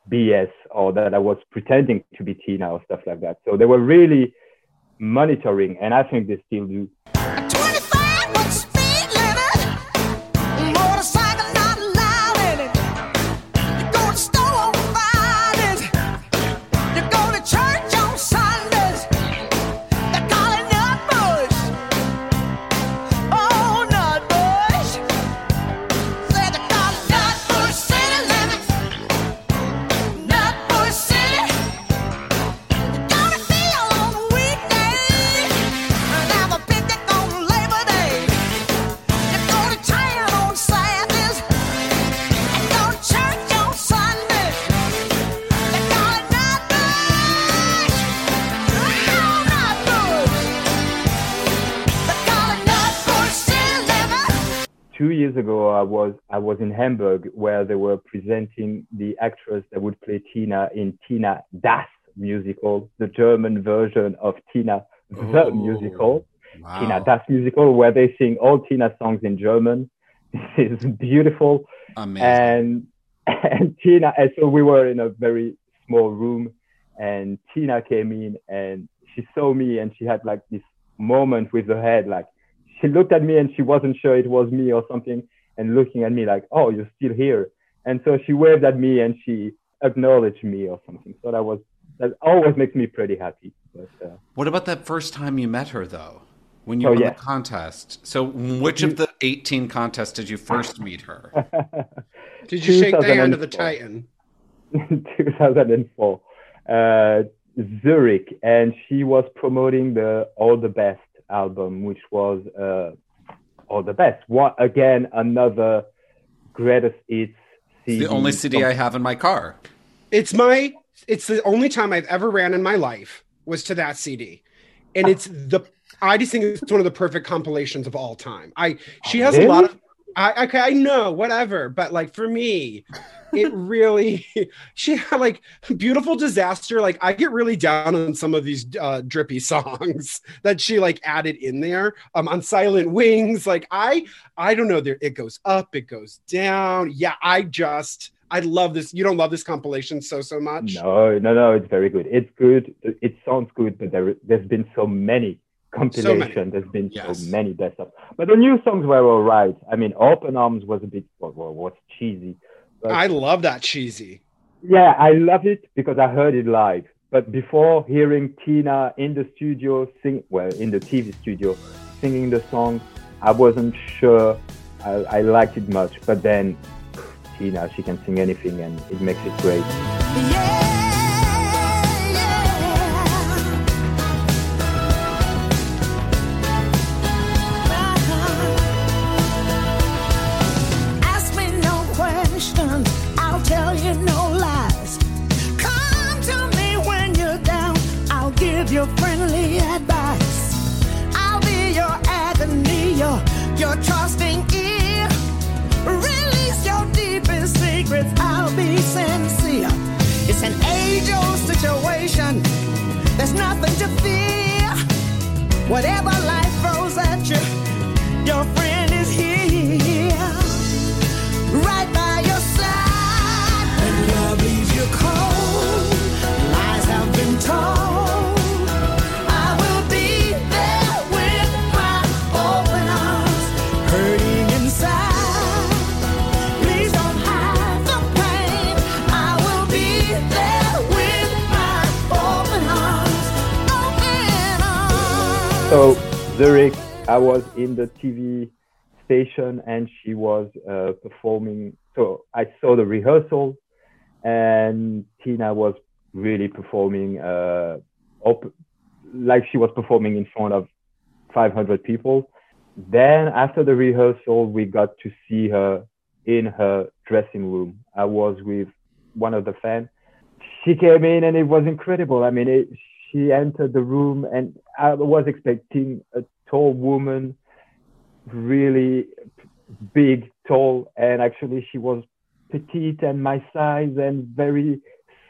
S3: BS or that I was pretending to be Tina or stuff like that. So they were really monitoring, and I think they still do. I was in Hamburg where they were presenting the actress that would play Tina in Tina Das musical, the German version of Tina the
S2: Oh,
S3: musical,
S2: Wow.
S3: Tina Das musical, where they sing all Tina songs in German. This is beautiful.
S2: Amazing.
S3: And and Tina and so we were in a very small room and Tina came in and she saw me and she had like this moment with her head like she looked at me and she wasn't sure it was me or something and looking at me like oh you're still here and so she waved at me and she acknowledged me or something so that was that always makes me pretty happy but uh,
S2: What about that first time you met her, though? When you
S3: Oh,
S2: won
S3: yeah.
S2: the contest. So, which of the 18 contests did you first meet her?
S1: Did you shake the hand of the
S3: 2004.
S1: Titan?
S3: 2004 uh, Zurich and she was promoting the All the Best album which was uh, All the Best what again another greatest hits CD
S2: the only CD I have in my car.
S1: It's my. It's the only time I've ever ran in my life was to that CD, and it's the. I just think it's one of the perfect compilations of all time. I she has a lot of. I okay, I know whatever, but like for me, it really she had like beautiful disaster. Like I get really down on some of these uh, drippy songs that she like added in there. Um, on Silent Wings, like I I don't know. There it goes up, it goes down. Yeah, I just I love this. You don't love this compilation so so much.
S3: no no no it's very good it's good it sounds good but there there's been so many compilation there's been
S2: Yes.
S3: so many best of but the new songs were all right I mean Open Arms was a bit well, well, was cheesy but
S1: I love that cheesy.
S3: Yeah, I love it because I heard it live. But before hearing Tina in the studio sing, well, in the TV studio, singing the song, I wasn't sure I, I liked it much. But then Tina, she can sing anything and it makes it great.
S4: Yeah.
S3: So Zurich, I was in the TV station and she was uh, performing. So I saw the rehearsal, and Tina was really performing, uh, op- like she was performing in front of 500 people. Then after the rehearsal, we got to see her in her dressing room. I was with one of the fans. She came in and it was incredible. I mean, it, she entered the room and I was expecting a tall woman, really big, tall, and actually she was petite and my size and very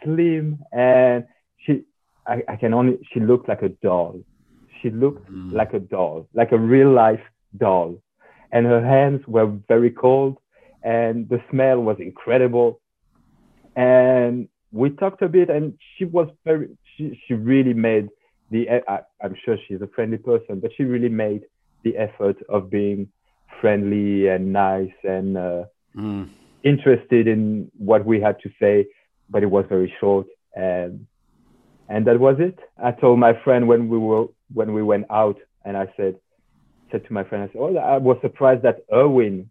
S3: slim. And she, I, I can only, she looked like a doll. She looked
S2: Mm.
S3: like a doll, like a real life doll. And her hands were very cold and the smell was incredible. And we talked a bit and she was very, she, she really made the, I, I'm sure she's a friendly person, but she really made the effort of being friendly and nice and uh,
S2: Mm.
S3: interested in what we had to say, but it was very short. And, and that was it. I told my friend when we were, when we went out and I said, said to my friend, I said, oh, I was surprised that Erwin,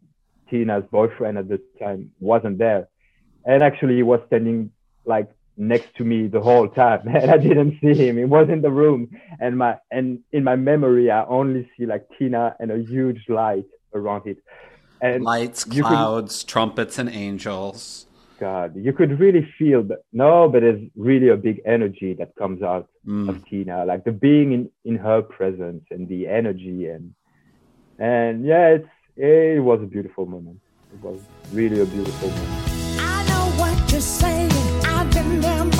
S3: Tina's boyfriend at the time, wasn't there. And actually he was standing like next to me the whole time and I didn't see him. He was in the room and my, and in my memory, I only see like Tina and a huge light around it. And
S2: Lights,
S3: you could-
S2: clouds, trumpets, and angels.
S3: God, you could really feel that. No, but there's really a big energy that comes out
S2: Mm.
S3: of Tina, like the being in, in her presence and the energy and and yeah, it's it was a beautiful moment. It was really a beautiful moment.
S4: I know what you're saying damn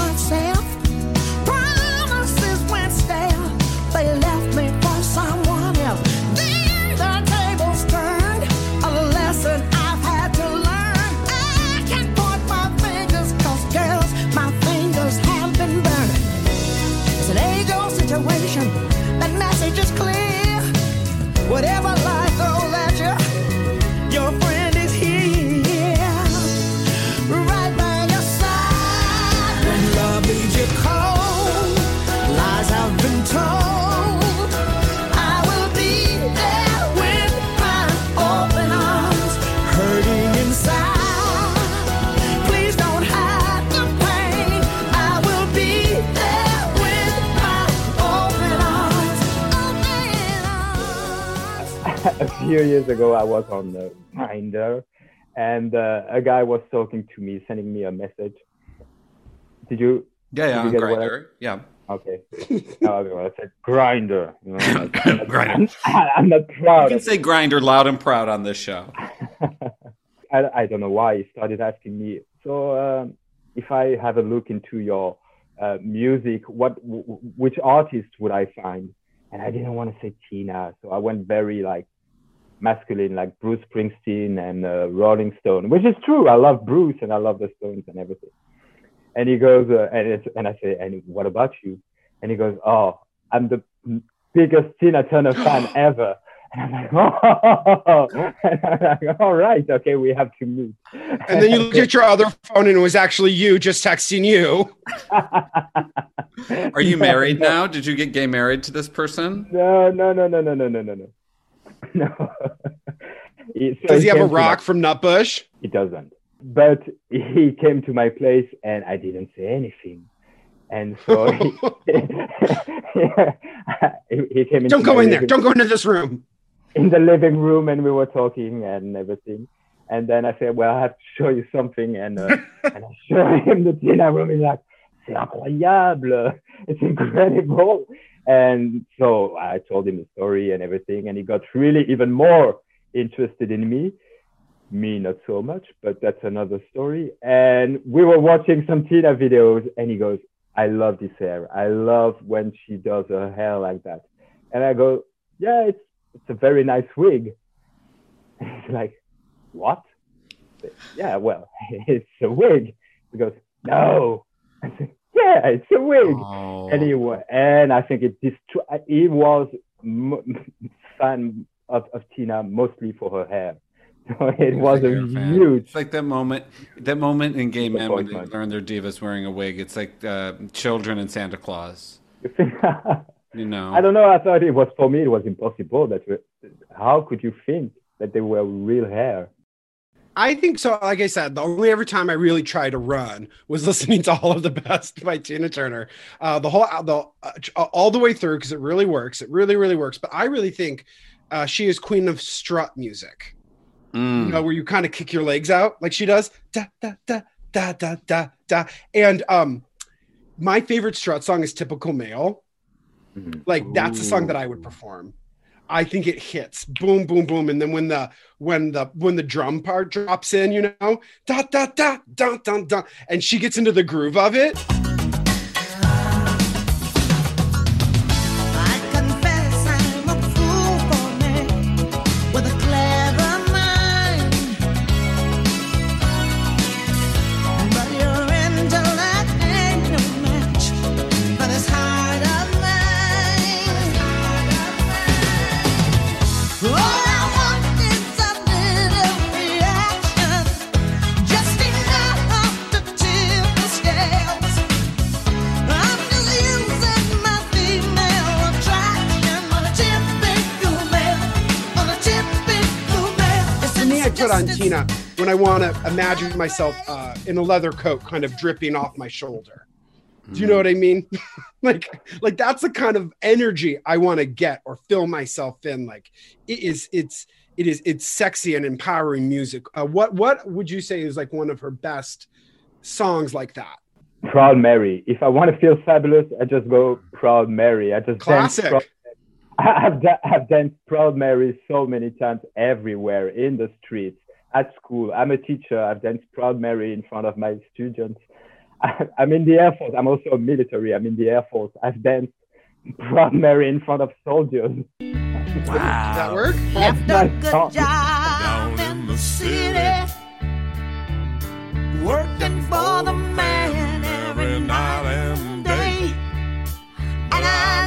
S4: a
S3: few years ago, I was on the Grindr, and uh, a guy was talking to me, sending me a message. Did you?
S2: Yeah, yeah,
S3: Did
S2: on
S3: you get what I-
S2: Grinder. Yeah.
S3: Okay. no, I said Grinder. You know, like, I'm. I'm, I'm not
S2: You can say Grinder loud and proud on this show.
S3: I, I don't know why he started asking me. So um, if I have a look into your uh, music, what w- which artist would I find? And I didn't want to say Tina, so I went very like masculine, like Bruce Springsteen and uh, Rolling Stone, which is true. I love Bruce and I love the Stones and everything. And he goes, uh, and it's, and I say, and what about you? And he goes, oh, I'm the biggest Tina Turner fan ever. And I'm like, oh, and I'm like, all right, okay, we have to meet.
S1: And then you looked at your other phone and it was actually you just texting you.
S2: Are you married now? Did you get gay married to this person?
S3: No, no, no, no, no, no, no, no, no. No. So
S1: Does he have a
S3: to my-
S1: rock from Nutbush?
S3: He doesn't. But he came to my place and I didn't say anything. And so he, he, came in.
S1: Don't go in there. Don't go into this room.
S3: in the living room and we were talking and everything. And then I said, well, I have to show you something. And, uh, and I showed him the Tina room. He's like, c'est incroyable, it's incredible. And so I told him the story and everything, and he got really even more interested in me. Me, not so much, but that's another story. And we were watching some Tina videos, and he goes, I love this hair. I love when she does her hair like that. And I go, Yeah, it's it's a very nice wig. And he's like, What? Yeah, well, it's a wig. He goes, No. I said, Yeah, it's a wig.
S2: Oh.
S3: Anyway, and I think it distro- he was m- fan of, of Tina mostly for her hair. So it was a huge
S2: It's like that moment, that moment in gay men when they learn their divas wearing a wig. It's like uh, children and Santa Claus. You know.
S3: I don't know. I thought it was for me. It was impossible. That how could you think that they were real hair?
S1: I think so. Like I said, the only ever time I really tried to run was listening to "All of the Best" by Tina Turner. Uh, the whole, the uh, all the way through because it really works. It really, really works. But I really think uh, she is queen of strut music.
S2: Mm.
S1: You know, where you kind of kick your legs out like she does. Da da da da da da da. And um, my favorite strut song is "Typical Male." Like that's a song that I would perform. I think it hits. Boom, boom, boom, and then when the when the when the drum part drops in, you know, da da da da da da, and she gets into the groove of it. Put on Tina when I want to imagine myself uh, in a leather coat, kind of dripping off my shoulder. Do you know what I mean? like, like that's the kind of energy I want to get or fill myself in. Like, it is, it's, it is, it's sexy and empowering music. Uh, what, what would you say is like one of her best songs like that?
S3: Proud Mary. If I want to feel fabulous, I just go Proud Mary. I just
S1: Classic.
S3: Proud- I've, da- I've danced Proud Mary so many times everywhere in the streets, at school. I'm a teacher. I've danced Proud Mary in front of my students. I, I'm in the Air Force. I'm also a military. I'm in the Air Force. I've danced Proud Mary in front of soldiers.
S1: Does that work?
S4: Left a good
S3: song.
S4: job in the city, working for the man every night and day. And I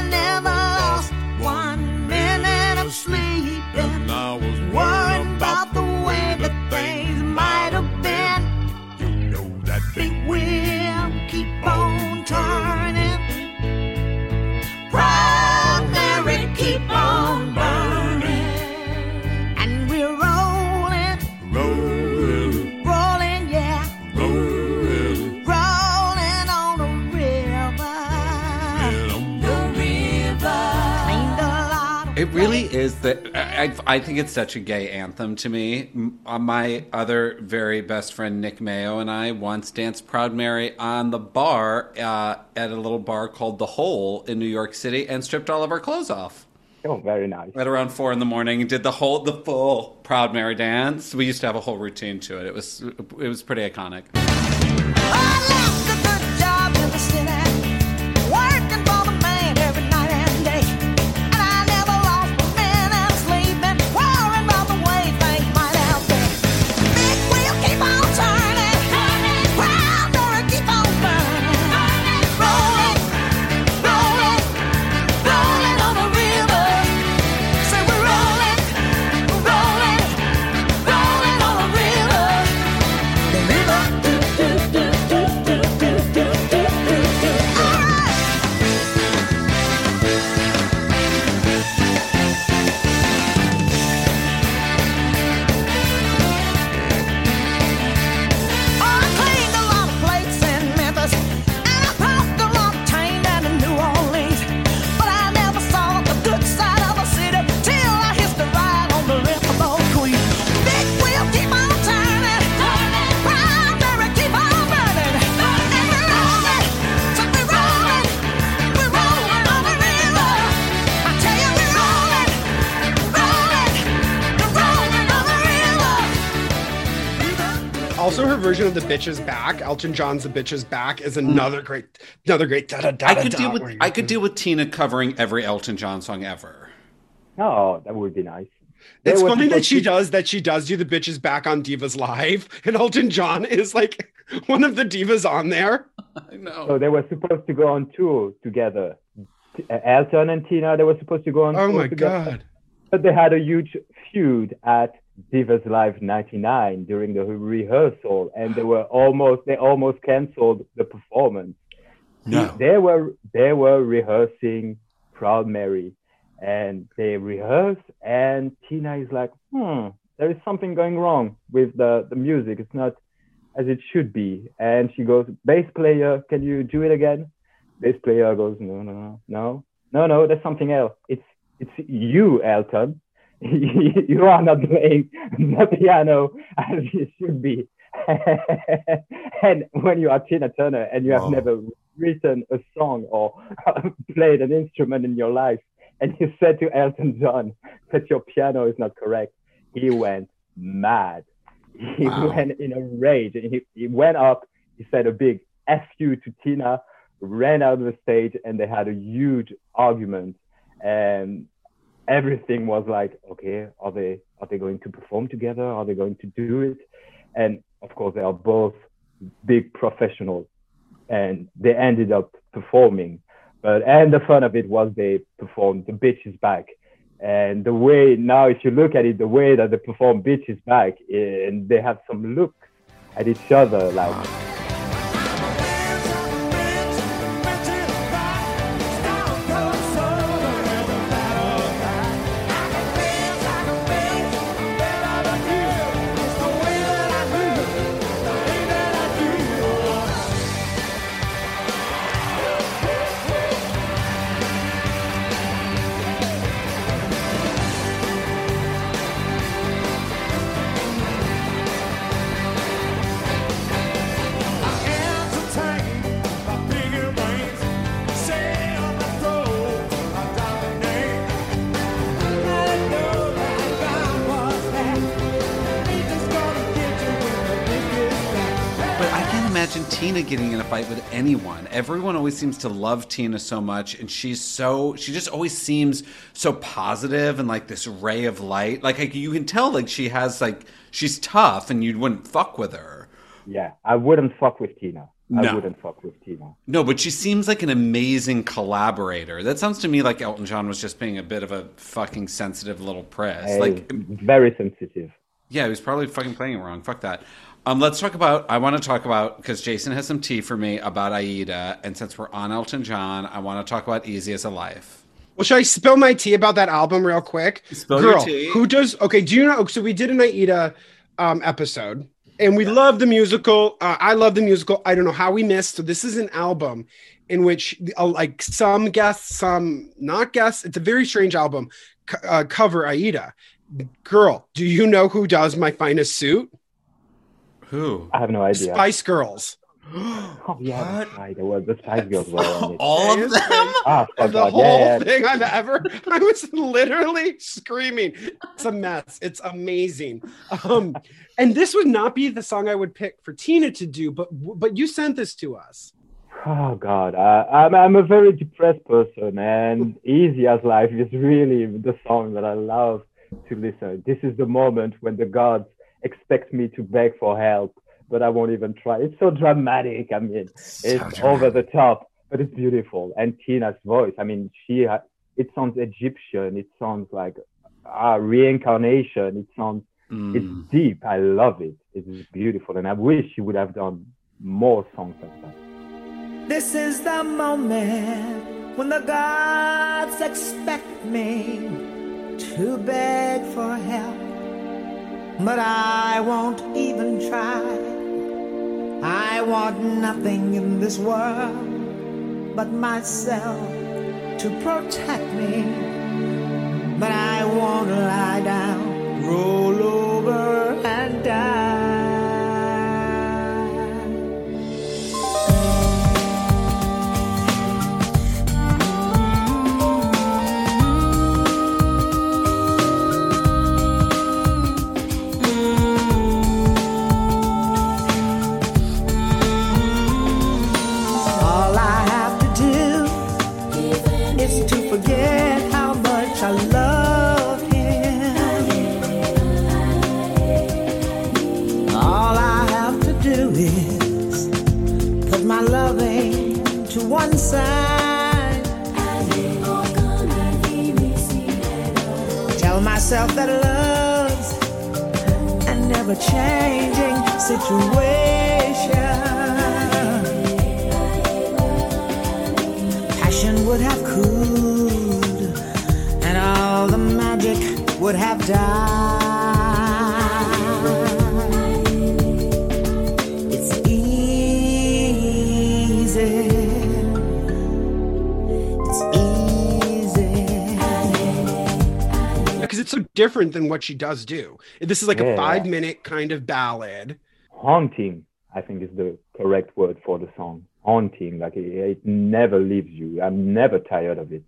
S2: is that I, I think it's such a gay anthem to me. Uh, My other very best friend Nick Mayo and I once danced Proud Mary on the bar uh, at a little bar called The Hole in New York City and stripped all of our clothes off
S3: Oh, very nice.
S2: at around four in the morning did the whole the full Proud Mary dance. We used to have a whole routine to it. It was it was pretty iconic.
S1: Version of the bitches back, Elton John's "The Bitches Back" is another mm. great, another great. Da, da, da,
S2: I could
S1: da,
S2: deal with I could deal with Tina covering every Elton John song ever.
S3: Oh, that would be nice. They
S1: It's
S3: were
S1: funny that she does that. She does do the bitches back on Divas Live, and Elton John is like one of the divas on there.
S2: I know.
S3: So they were supposed to go on tour together. Elton and Tina, they were supposed to go on
S1: Oh
S3: tour
S1: my
S3: together.
S1: god!
S3: But they had a huge feud at Divas Live 99 during the rehearsal, and they were almost they almost canceled the performance.
S2: No.
S3: They were they were rehearsing Proud Mary, and they rehearse, and Tina is like, hmm, there is something going wrong with the the music. It's not as it should be. And she goes, bass player, can you do it again? Bass player goes, no, no, no, no, no, no, there's something else. It's it's you, Elton. you are not playing the piano as you should be. and when you are Tina Turner and you have never written a song or played an instrument in your life, and you said to Elton John that your piano is not correct, he went mad. He
S2: Wow.
S3: went in a rage and he, he went up, he said a big F you to Tina, ran out of the stage, and they had a huge argument. And everything was like, okay, are they are they going to perform together? Are they going to do it? And of course, they are both big professionals, and they ended up performing. But and the fun of it was they performed "The Bitch Is Back," and the way now, if you look at it, the way that they perform "Bitch Is Back," eh, and they have some looks at each other like.
S2: Anyone. Everyone always seems to love Tina so much, and she's so she just always seems so positive and like this ray of light. Like, like, you can tell, like she has like she's tough, and you wouldn't fuck with her.
S3: Yeah, I wouldn't fuck with Tina.
S2: No.
S3: I wouldn't fuck with Tina.
S2: No, but she seems like an amazing collaborator. That sounds to me like Elton John was just being a bit of a fucking sensitive little press. Like,
S3: very sensitive.
S2: Yeah, he was probably fucking playing it wrong. Fuck that. Um, let's talk about. I want to talk about because Jason has some tea for me about Aida, and since we're on Elton John, I want to talk about Easy as a Life.
S1: Well, should I spill my tea about that album real quick?
S2: Spill your
S1: Girl,
S2: tea.
S1: who does? Okay, do you know? So we did an Aida um, episode, and we love the musical. Uh, I love the musical. I don't know how we missed. So this is an album in which, uh, like, some guests, some not guests. It's a very strange album. co- uh, cover Aida. Girl, do you know who does my finest suit?
S2: Who?
S3: I have no idea.
S1: Spice Girls.
S3: Oh yeah, that's right. There was the Spice Girls were on it.
S2: All of them?
S3: Ah, fuck
S1: the
S3: God.
S1: whole
S3: Yeah, yeah.
S1: thing I've ever. I was literally screaming. It's a mess. It's amazing. Um, and this would not be the song I would pick for Tina to do, but but you sent this to us.
S3: Oh God, I, I'm I'm a very depressed person, and Easy as Life is really the song that I love to listen. This is the moment when the gods expect me to beg for help, but I won't even try. It's so dramatic. I mean, it's over the top, but it's beautiful. And Tina's voice, I mean, she ha- it sounds Egyptian. It sounds like ah, reincarnation. It sounds
S2: Mm.
S3: it's deep. I love it. It's beautiful, and I wish she would have done more songs like that.
S4: This is the moment when the gods expect me to beg for help. But I won't even try. I want nothing in this world but myself to protect me. But I won't lie down, roll over side. Tell myself that love's a never changing situation. Passion would have cooled, and all the magic would have died.
S1: So different than what she does do. This is like a
S3: Yeah.
S1: five minute kind of ballad.
S3: Haunting, I think, is the correct word for the song. Haunting, like it, it never leaves you. I'm never tired of it.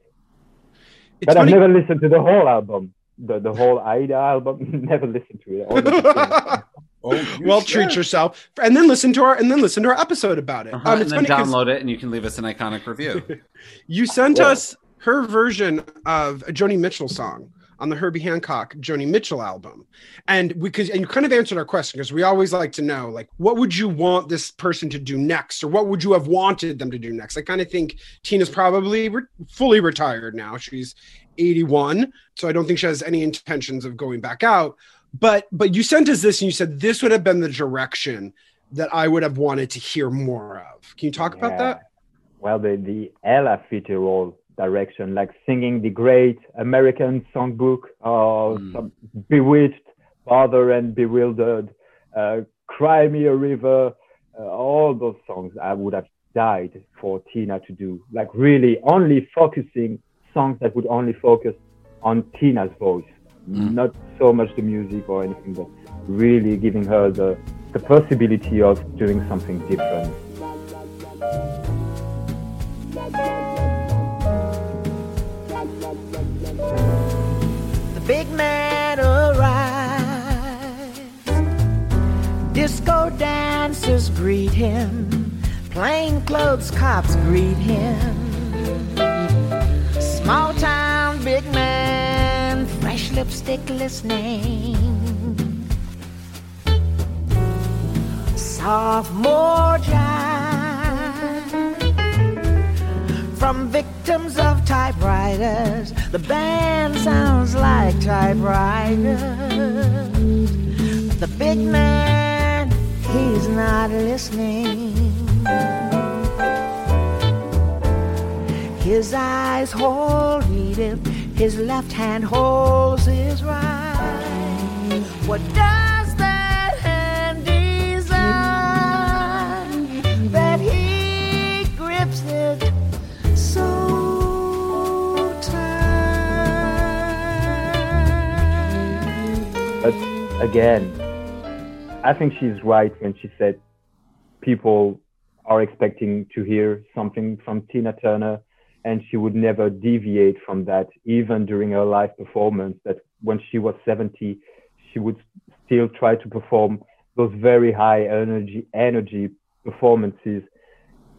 S1: It's
S3: but
S1: funny.
S3: I've never listened to the whole album, the the whole Aida album. never listened to it. All the different-
S2: Oh,
S1: well,
S2: should.
S1: treat yourself, and then listen to our and then listen to our episode about it.
S2: Uh-huh,
S1: Um,
S2: and then download it, and you can leave us an iconic review.
S1: you sent
S3: Yeah.
S1: us her version of a Joni Mitchell song on the Herbie Hancock Joni Mitchell album, and because and you kind of answered our question because we always like to know like what would you want this person to do next, or what would you have wanted them to do next. I kind of think Tina's probably re- fully retired now. She's 81, so I don't think she has any intentions of going back out. But but you sent us this and you said this would have been the direction that I would have wanted to hear more of. Can you talk about that?
S3: Well, the the Ella Fitzgerald direction, like singing the great American songbook or
S2: Mm.
S3: some Bewitched, Bother and Bewildered, uh, Cry Me a River, uh, all those songs I would have died for Tina to do. Like really only focusing songs that would only focus on Tina's voice,
S2: Mm.
S3: not so much the music or anything, but really giving her the, the possibility of doing something different.
S4: Big man arrives. Disco dancers greet him. Plainclothes cops greet him. Small town big man, fresh lipstick listening. Sophomore jive from victims of typewriters. The band sounds like typewriters. The big man, he's not listening. His eyes hold Edith, his left hand holds his right. What does
S3: again, I think she's right when she said people are expecting to hear something from Tina Turner and she would never deviate from that, even during her live performance. That when she was 70, she would still try to perform those very high energy energy performances,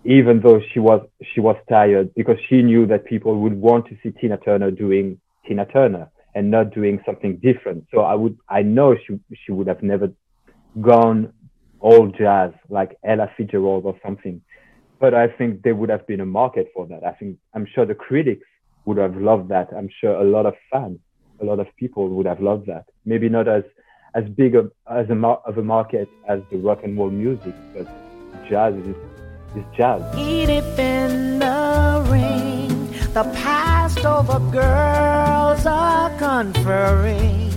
S3: even though she was she was tired, because she knew that people would want to see Tina Turner doing Tina Turner and not doing something different. So I would I know she she would have never gone all jazz like Ella Fitzgerald or something. But I think there would have been a market for that. I think I'm sure the critics would have loved that. I'm sure a lot of fans, a lot of people would have loved that. Maybe not as as big of, as a of a market as the rock and roll music, but jazz is is jazz.
S4: Edith in the ring, the past over girls are conferring.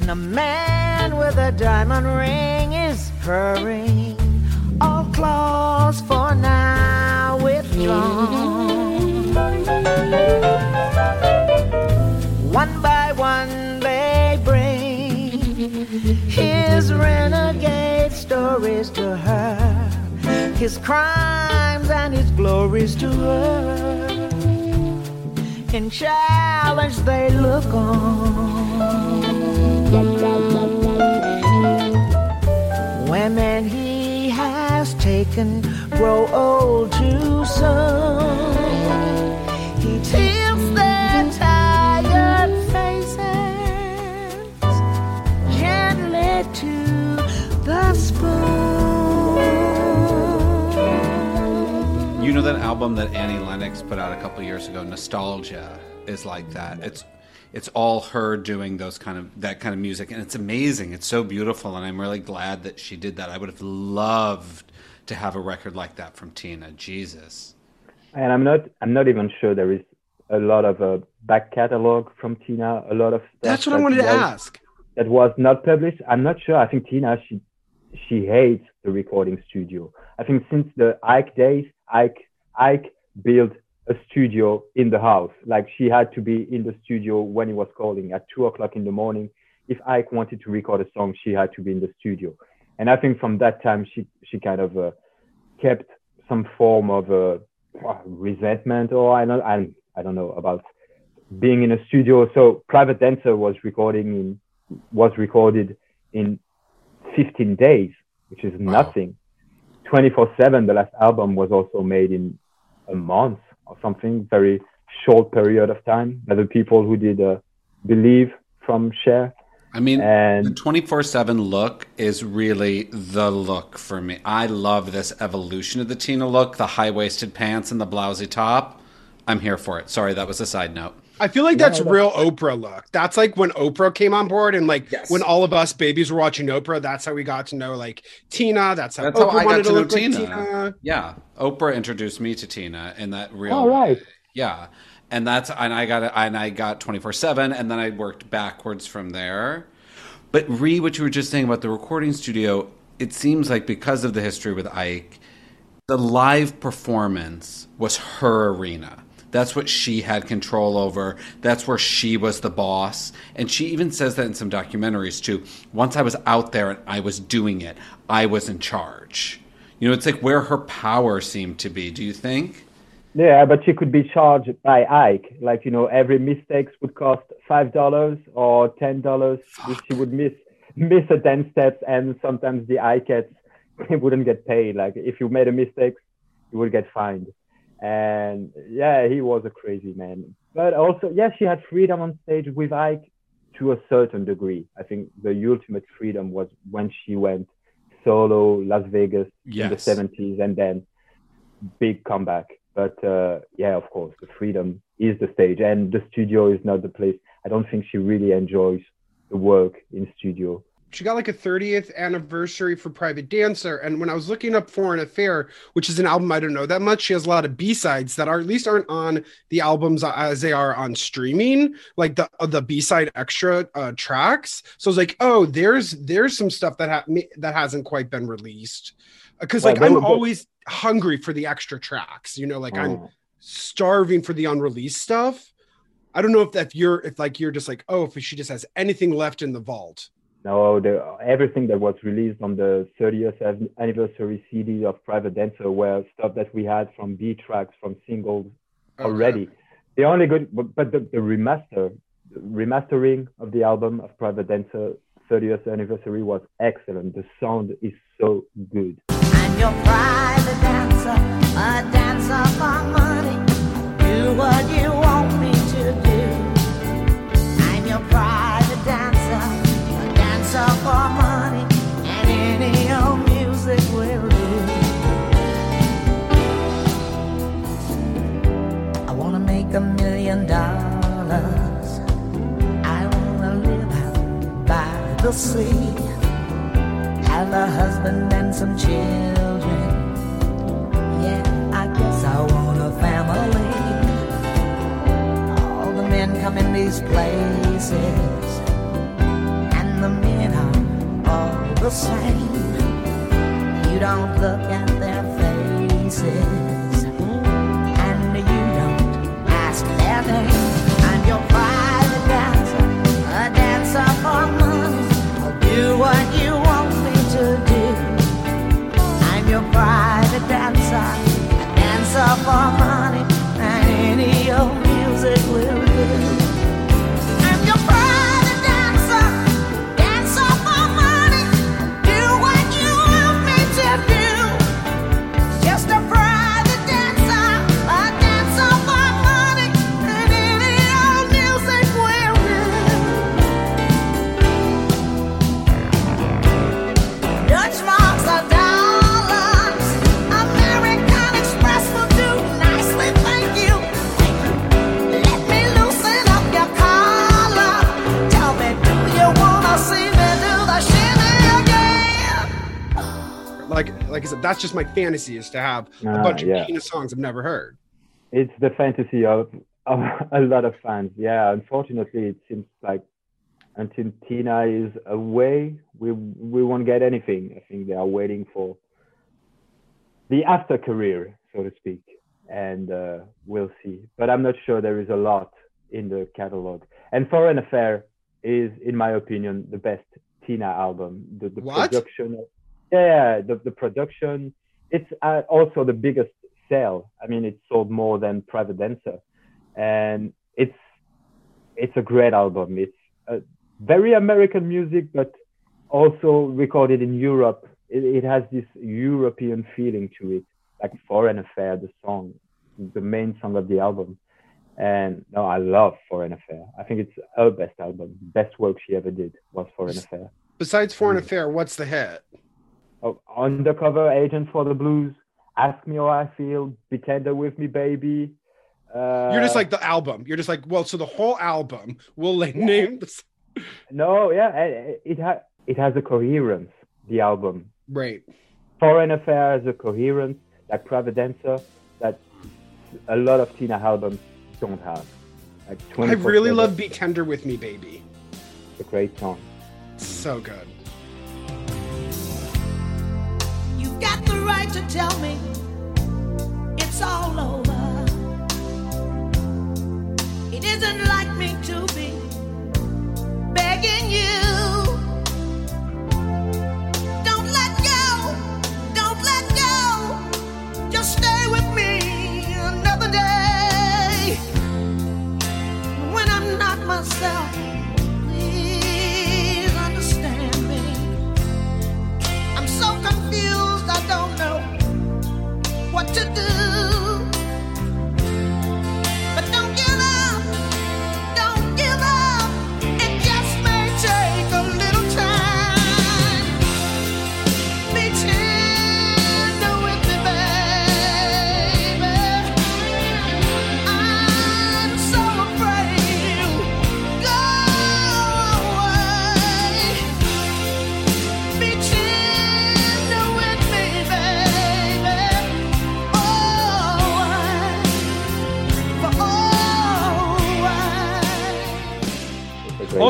S4: And the man with a diamond ring is purring. All claws for now withdrawn. One by one they bring his renegade stories to her, his crimes and his glories to her. In challenge they look on. Women he has taken grow old too soon. He tilts their tired faces gently to the spoon.
S2: Know that album that Annie Lennox put out a couple years ago, Nostalgia, is like that. It's it's all her doing those kind of that kind of music and it's amazing. It's so beautiful and I'm really glad that she did that. I would have loved to have a record like that from Tina. Jesus.
S3: And I'm not I'm not even sure there is a lot of a back catalog from Tina, a lot of
S1: That's what I wanted
S3: was,
S1: to ask.
S3: That was not published. I'm not sure. I think Tina she she hates the recording studio. I think since the Ike days, Ike Ike built a studio in the house. Like she had to be in the studio when he was calling at two o'clock in the morning. If Ike wanted to record a song, she had to be in the studio. And I think from that time, she she kind of uh, kept some form of uh, resentment, or I don't I, I don't know about being in a studio. So Private Dancer was recording in was recorded in 15 days, which is wow. nothing. 24 7, the last album was also made in a month or something, very short period of time. Other people who did uh, Believe from Cher.
S2: I mean, and, the 24 7 look is really the look for me. I love this evolution of the Tina look, the high waisted pants and the blousy top. I'm here for it. Sorry, that was a side note.
S1: I feel like that's real Oprah look. That's like when Oprah came on board, and like yes. when all of us babies were watching Oprah. That's how we got to know like Tina. That's how
S2: that's
S1: Oprah
S2: how I got to, know Tina. Like Tina. Yeah, Oprah introduced me to Tina in that real.
S3: All right.
S2: Yeah, and that's and I got and I got twenty four seven, and then I worked backwards from there. But re what you were just saying about the recording studio, it seems like because of the history with Ike, the live performance was her arena that's what she had control over. That's where she was the boss. And she even says that in some documentaries too. Once I was out there and I was doing it, I was in charge. You know, it's like where her power seemed to be. Do you think?
S3: Yeah, but she could be charged by Ike. Like, you know, every mistake would cost $5 or $10. She would miss miss a 10 steps and sometimes the Ikettes wouldn't get paid. Like if you made a mistake, you would get fined and yeah, he was a crazy man. But also, yeah, she had freedom on stage with Ike to a certain degree. I think the ultimate freedom was when she went solo Las Vegas yes. in the 70s and then big comeback. But uh, yeah, of course, the freedom is the stage and the studio is not the place. I don't think she really enjoys the work in studio
S1: she got like a 30th anniversary for Private Dancer. And when I was looking up Foreign Affair, which is an album I don't know that much, she has a lot of B-sides that are at least aren't on the albums as they are on streaming, like the uh, the B-side extra uh, tracks. So I was like, oh, there's there's some stuff that ha- that hasn't quite been released. Because uh, like I'm always hungry for the extra tracks, you know, like oh. I'm starving for the unreleased stuff. I don't know if that if you're if like you're just like, oh, if she just has anything left in the vault.
S3: No, the, everything that was released on the 30th anniversary CD of Private Dancer were stuff that we had from B tracks, from singles okay. already. The only good, but, but the, the remaster, the remastering of the album of Private Dancer 30th anniversary was excellent. The sound is so good. And your private dancer, a dancer the sea, have a husband and some children. Yeah, I guess I want a family. All the men come in these places and the men are all the same. You don't look at their faces, and you don't ask their name. I'm your private do what you want me to do. I'm your private dancer, for money, and any old music will do.
S1: Just my fantasy is to have a
S3: Ah,
S1: bunch of
S3: yeah.
S1: Tina songs I've never heard.
S3: It's the fantasy of, of a lot of fans. Yeah, unfortunately, it seems like until Tina is away, we we won't get anything. I think they are waiting for the after career, so to speak, and uh, we'll see. But I'm not sure there is a lot in the catalog. And Foreign Affair is, in my opinion, the best Tina album. The, the production, yeah, the, the production. It's uh, also the biggest sale. I mean, it sold more than Private Dancer, and it's it's a great album. It's uh, very American music, but also recorded in Europe. It, it has this European feeling to it, like Foreign Affair, the song, the main song of the album. And no, I love Foreign Affair. I think it's her best album. Best work she ever did was Foreign Affair.
S1: Besides Foreign
S3: Mm.
S1: Affair, what's the hit?
S3: Undercover Agent for the Blues. Ask me how I feel. Be tender with me, baby. Uh,
S1: You're just like the album. You're just like, well, so the whole album will like name this.
S3: no, yeah, it, it has it has a coherence. The album.
S1: Right.
S3: Foreign Affair has a coherence, like Private Dancer, that a lot of Tina albums don't have. Like
S1: I really love Be Tender With Me, Baby.
S3: It's a great song.
S1: So good.
S4: Got the right to tell me it's all over. It isn't like me to be begging you. Don't let go, don't let go. Just stay with me another day. When I'm not myself, what to do.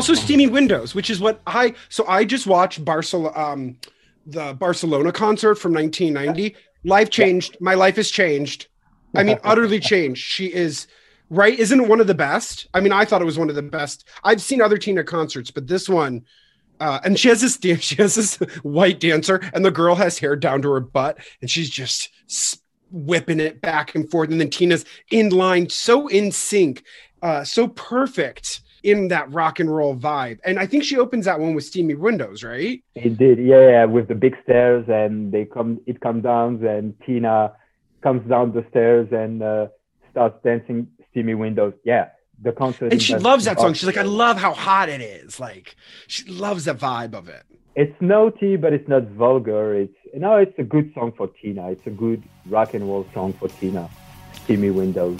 S1: Also. Steamy Windows, which is what I so I just watched Barcelona, um, the Barcelona concert from 1990. Life changed. My life has changed. I mean, utterly changed. She is right. Isn't one of the best? I mean, I thought it was one of the best. I've seen other Tina concerts, but this one. Uh, and she has this she has this white dancer, and the girl has hair down to her butt, and she's just whipping it back and forth. And then Tina's in line, so in sync, uh, so perfect in that rock and roll vibe. And I think she opens that one with Steamy Windows, right?
S3: It did, yeah, yeah, with the big stairs, and they come. It comes down, and Tina comes down the stairs and uh, starts dancing "Steamy Windows." Yeah, the concert.
S1: And she loves that song. She's like, I love how hot it is. Like, she loves the vibe of it.
S3: It's naughty, but it's not vulgar. It's you know, it's a good song for Tina. It's a good rock and roll song for Tina. "Steamy Windows."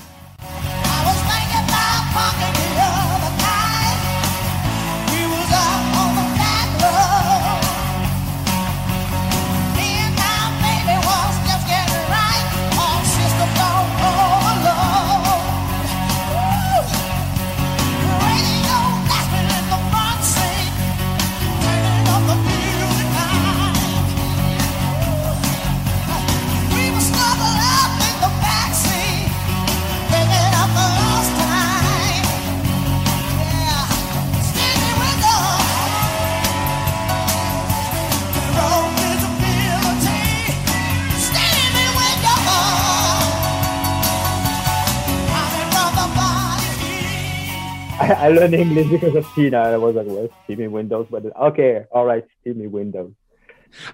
S4: I,
S3: I learned English because of Tina. I was like, well, "Steamy Windows," but okay, all right, "Steamy Windows."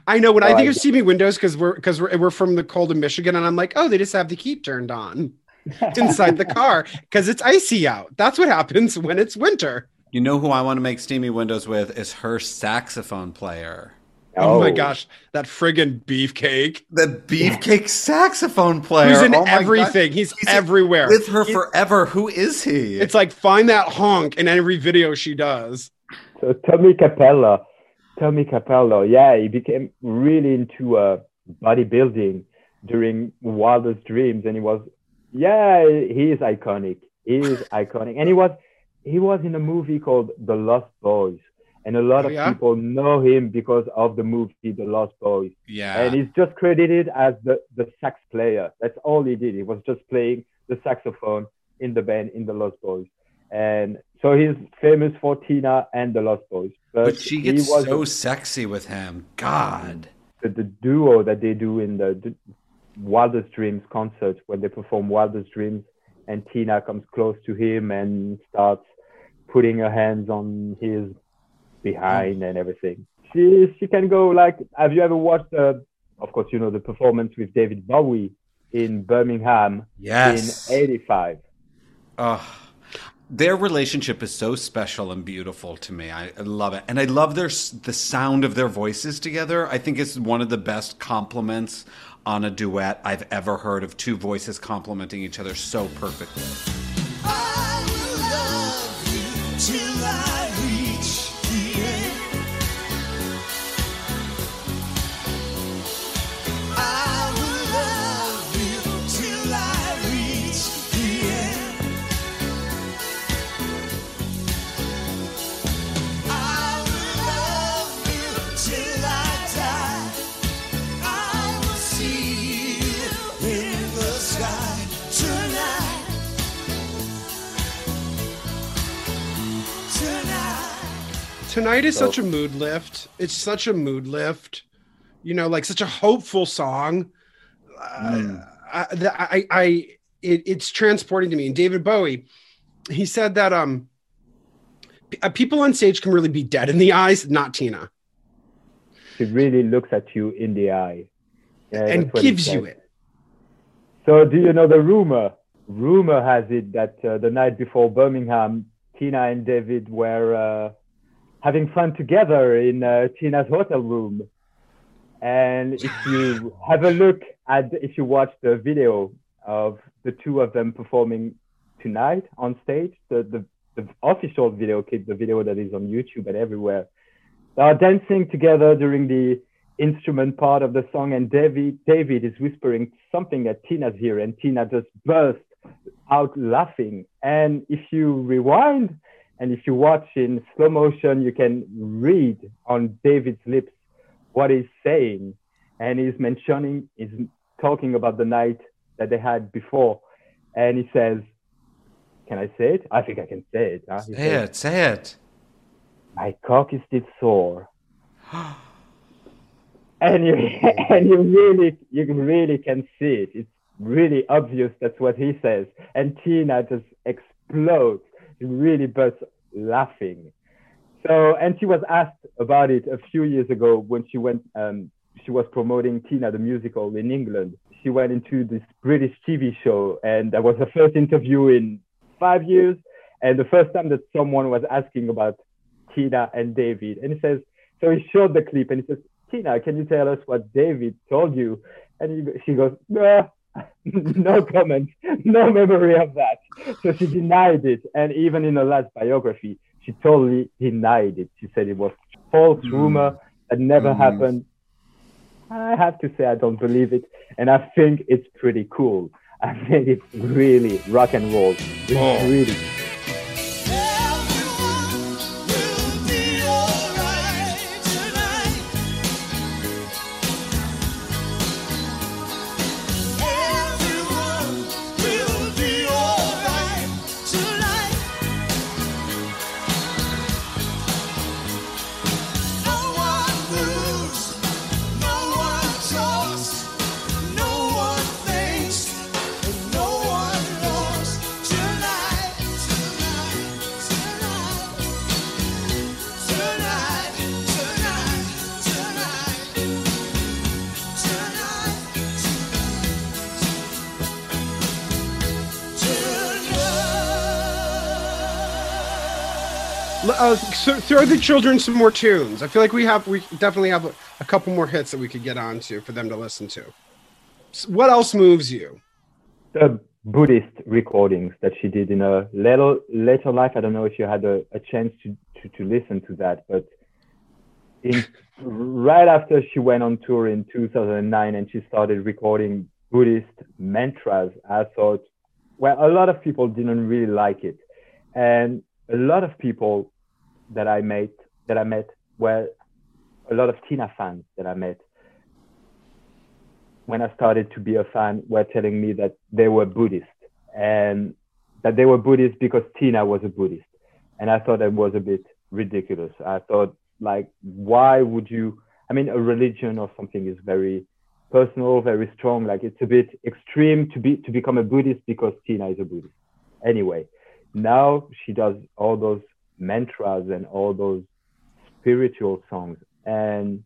S1: I know when I
S3: Oh,
S1: think
S3: I
S1: of Steamy Windows because we're because we're, we're from the cold of Michigan, and I'm like, oh, they just have the heat turned on inside the car because it's icy out. That's what happens when it's winter.
S2: You know who I want to make steamy windows with is her saxophone player.
S1: Oh, my gosh, that friggin' beefcake.
S2: The beefcake saxophone player.
S1: Who's in
S2: Oh
S1: everything. He's,
S2: He's
S1: everywhere.
S2: With her
S1: He-
S2: forever. Who is he?
S1: It's like find that honk in every video she does.
S3: So Tommy Capella, Tommy Cappello, yeah, he became really into uh, bodybuilding during Wildest Dreams, and he was, yeah, he is iconic. He is iconic, and he was he was in a movie called The Lost Boys, and a lot
S1: Oh,
S3: of
S1: yeah?
S3: people know him because of the movie The Lost Boys.
S2: Yeah.
S3: And he's just credited as the, the sax player. That's all he did. He was just playing the saxophone in the band in the Lost Boys. And so he's famous for Tina and the Lost Boys. But,
S2: but she
S3: he
S2: gets
S3: was
S2: so sexy with him. God.
S3: the, the duo that they do in the, the Wildest Dreams concert when they perform Wildest Dreams, and Tina comes close to him and starts putting her hands on his behind and everything. She she can go like. Have you ever watched? Uh, of course, you know the performance with David Bowie in Birmingham
S2: Yes.
S3: in '85.
S2: Ugh. their relationship is so special and beautiful to me. I, I love it, and I love their the sound of their voices together. I think it's one of the best compliments on a duet I've ever heard of two voices complementing each other so perfectly.
S4: Tonight.
S1: Is
S3: So-
S1: such a mood lift. It's such a mood lift. You know, like such a hopeful song. Uh, I, I, I, it, it's transporting to me. And David Bowie, he said that um, uh, people on stage can really be dead in the eyes, not Tina,
S3: She really looks at you in the eye Yeah,
S1: and
S3: that's what he
S1: gives you it.
S3: So do you know the rumor? Rumor has it that uh, the night before Birmingham, Tina and David were uh, having fun together in uh, Tina's hotel room. And if you have a look at, if you watch the video of the two of them performing tonight on stage, the, the, the official video clip, the video that is on YouTube and everywhere, they are dancing together during the instrument part of the song, and David David is whispering something at Tina's ear, and Tina just bursts out laughing. And if you rewind and if you watch in slow motion, you can read on David's lips what he's saying, and he's mentioning, he's talking about the night that they had before, and he says, "Can I say it? I think I can say it." Huh? He
S2: Say
S3: says,
S2: it, say it.
S3: my cock is still sore. and you and you really you really can see it. It's really obvious that's what he says. And Tina just explodes. Really bursts laughing. So and she was asked about it a few years ago when she went um she was promoting Tina the musical in England. She went into this British TV show and that was her first interview in five years. And the first time that someone was asking about Tina and David. And he says, so he showed the clip and he says, Tina, can you tell us what David told you? And he, she goes, no, no comment, no memory of that. So she denied it. And even in her last biography, she totally denied it. She said it was false rumor that never
S2: Mhm.
S3: happened. I have to say I don't believe it. And I think it's pretty cool. I think it's really rock and roll. It's
S2: Oh.
S3: really
S1: throw the children some more tunes. I feel like we have we definitely have a, a couple more hits that we could get onto for them to listen to. S- What else moves you?
S3: the Buddhist recordings that she did in her later later life. I don't know if you had a, a chance to, to, to listen to that, but in right after she went on tour in 2009 and she started recording Buddhist mantras, I thought, well, a lot of people didn't really like it, and a lot of people that I met that I met were a lot of Tina fans that I met when I started to be a fan were telling me that they were Buddhist and that they were Buddhist because Tina was a Buddhist. And I thought it was a bit ridiculous. I thought like, why would you, I mean, a religion or something is very personal, very strong. Like it's a bit extreme to be, to become a Buddhist because Tina is a Buddhist. Anyway, now she does all those mantras and all those spiritual songs. And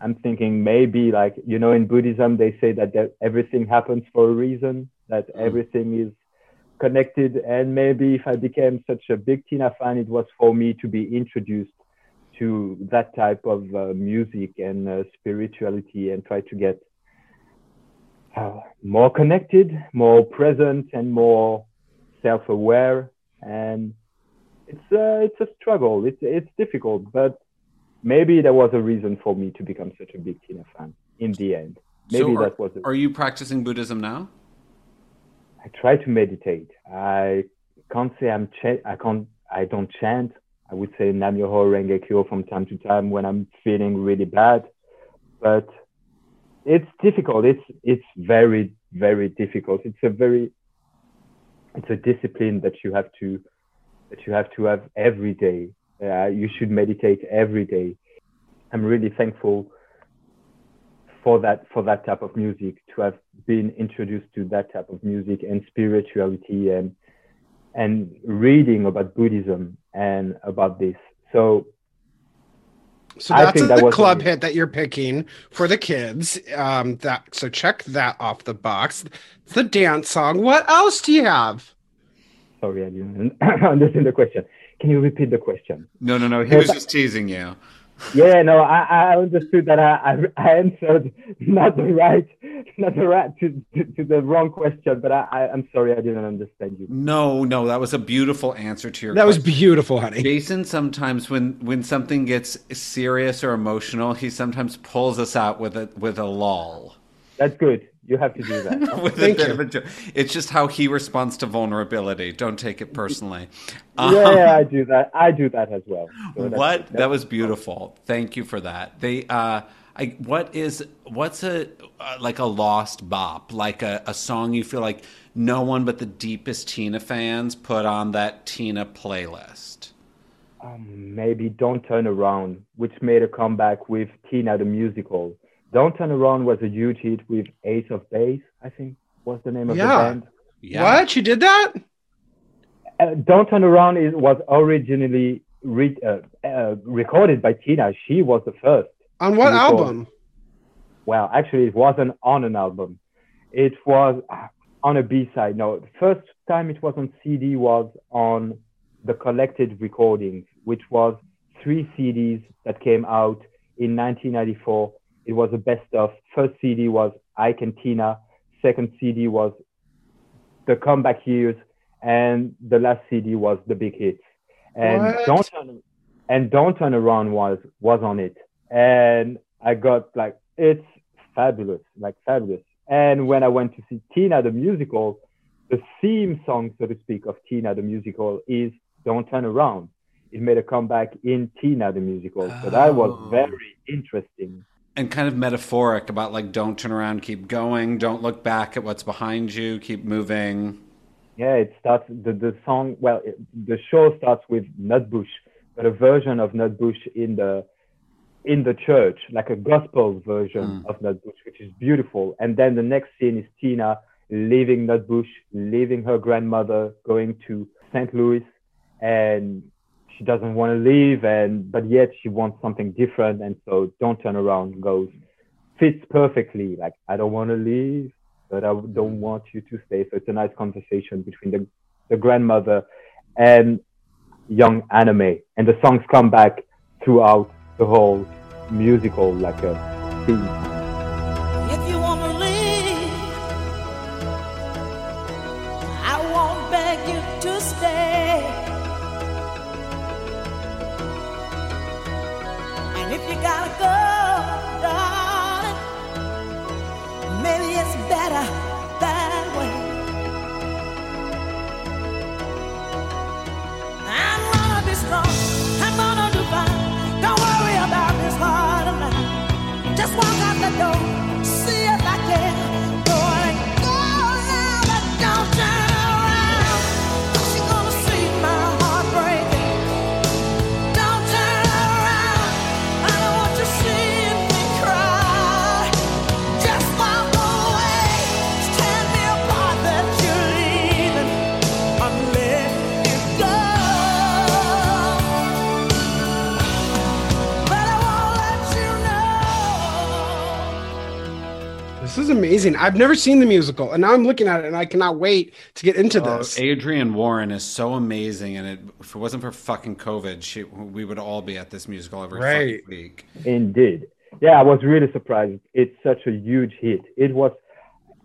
S3: I'm thinking maybe like, you know, in Buddhism, they say that, that everything happens for a reason, that mm. everything is connected. And maybe if I became such a big Tina fan, it was for me to be introduced to that type of uh, music and uh, spirituality and try to get uh, more connected, more present, and more self-aware. And it's uh, it's a struggle. It's it's difficult, but maybe there was a reason for me to become such a big Tina fan in the end. Maybe
S2: so are,
S3: that was. It.
S2: Are you practicing Buddhism now?
S3: I try to meditate. I can't say I'm. Ch- I can't. I don't chant. I would say Nam Myoho Renge Kyo from time to time when I'm feeling really bad, but it's difficult. It's it's very very difficult. It's a very it's a discipline that you have to that you have to have every day uh, you should meditate every day. I'm really thankful for that for that type of music to have been introduced to that type of music and spirituality and and reading about Buddhism and about this. So
S1: so that's that the club hit that you're picking for the kids. Um, that so check that off the box. The dance song. What else do you have?
S3: Sorry, I didn't understand the question. Can you repeat the question?
S2: No, no, no. He was just teasing you.
S3: Yeah, no, I, I understood that I, I answered not the right, not the right to, to, to the wrong question, but I, I, am sorry I didn't understand you.
S2: No, no, that was a beautiful answer to your.
S1: That
S2: question.
S1: was beautiful, honey.
S2: Jason sometimes when when something gets serious or emotional, he sometimes pulls us out with a with a lull.
S3: That's good. You have to do that.
S1: Thank you.
S2: it's just how he responds to vulnerability. Don't take it personally.
S3: Um, yeah, I do that. I do that as well.
S2: So what? That's, that was beautiful. Thank you for that. They. Uh, I, what is what's a uh, like a lost bop like a, a song you feel like no one but the deepest tina fans put on that tina playlist
S3: um, maybe don't turn around which made a comeback with tina the musical don't Turn Around was a huge hit with Ace of Base, I think was the name of yeah. the band.
S1: Yeah. What? You did that?
S3: Uh, Don't Turn Around is, was originally re- uh, uh, recorded by Tina. She was the first.
S1: On what album?
S3: Well, actually, it wasn't on an album. It was uh, on a B side. No, the first time it was on CD was on the collected recordings, which was three CDs that came out in 1994 it was the best of. First CD was Ike and Tina. Second CD was the comeback years, and the last CD was the big hits. And what? don't turn and don't turn around was was on it, and I got like it's fabulous, like fabulous. And when I went to see Tina the musical, the theme song, so to speak, of Tina the musical is "Don't Turn Around." It made a comeback in Tina the musical, so that was oh. very interesting
S2: and kind of metaphoric about like don't turn around, keep going, don't look back at what's behind you, keep moving.
S3: Yeah, it starts the the song. Well, it, the show starts with Nutbush, but a version of Nutbush in the in the church, like a gospel version mm. of Nutbush, which is beautiful. And then the next scene is Tina leaving Nutbush, leaving her grandmother, going to St. Louis, and she doesn't want to leave and but yet she wants something different and so don't turn around goes fits perfectly. Like i don't want to leave but i don't want you to stay. So it's a nice conversation between the, the grandmother and young Anna Mae and the songs come back throughout the whole musical like a theme
S1: amazing. I've never seen the musical, and now I'm looking at it, and I cannot wait to get into
S2: Oh,
S1: this.
S2: Adrienne Warren is so amazing, and it, if it wasn't for fucking COVID, she, we would all be at this musical every
S1: Right.
S2: fucking week.
S3: Indeed. Yeah, I was really surprised. It's such a huge hit. It was,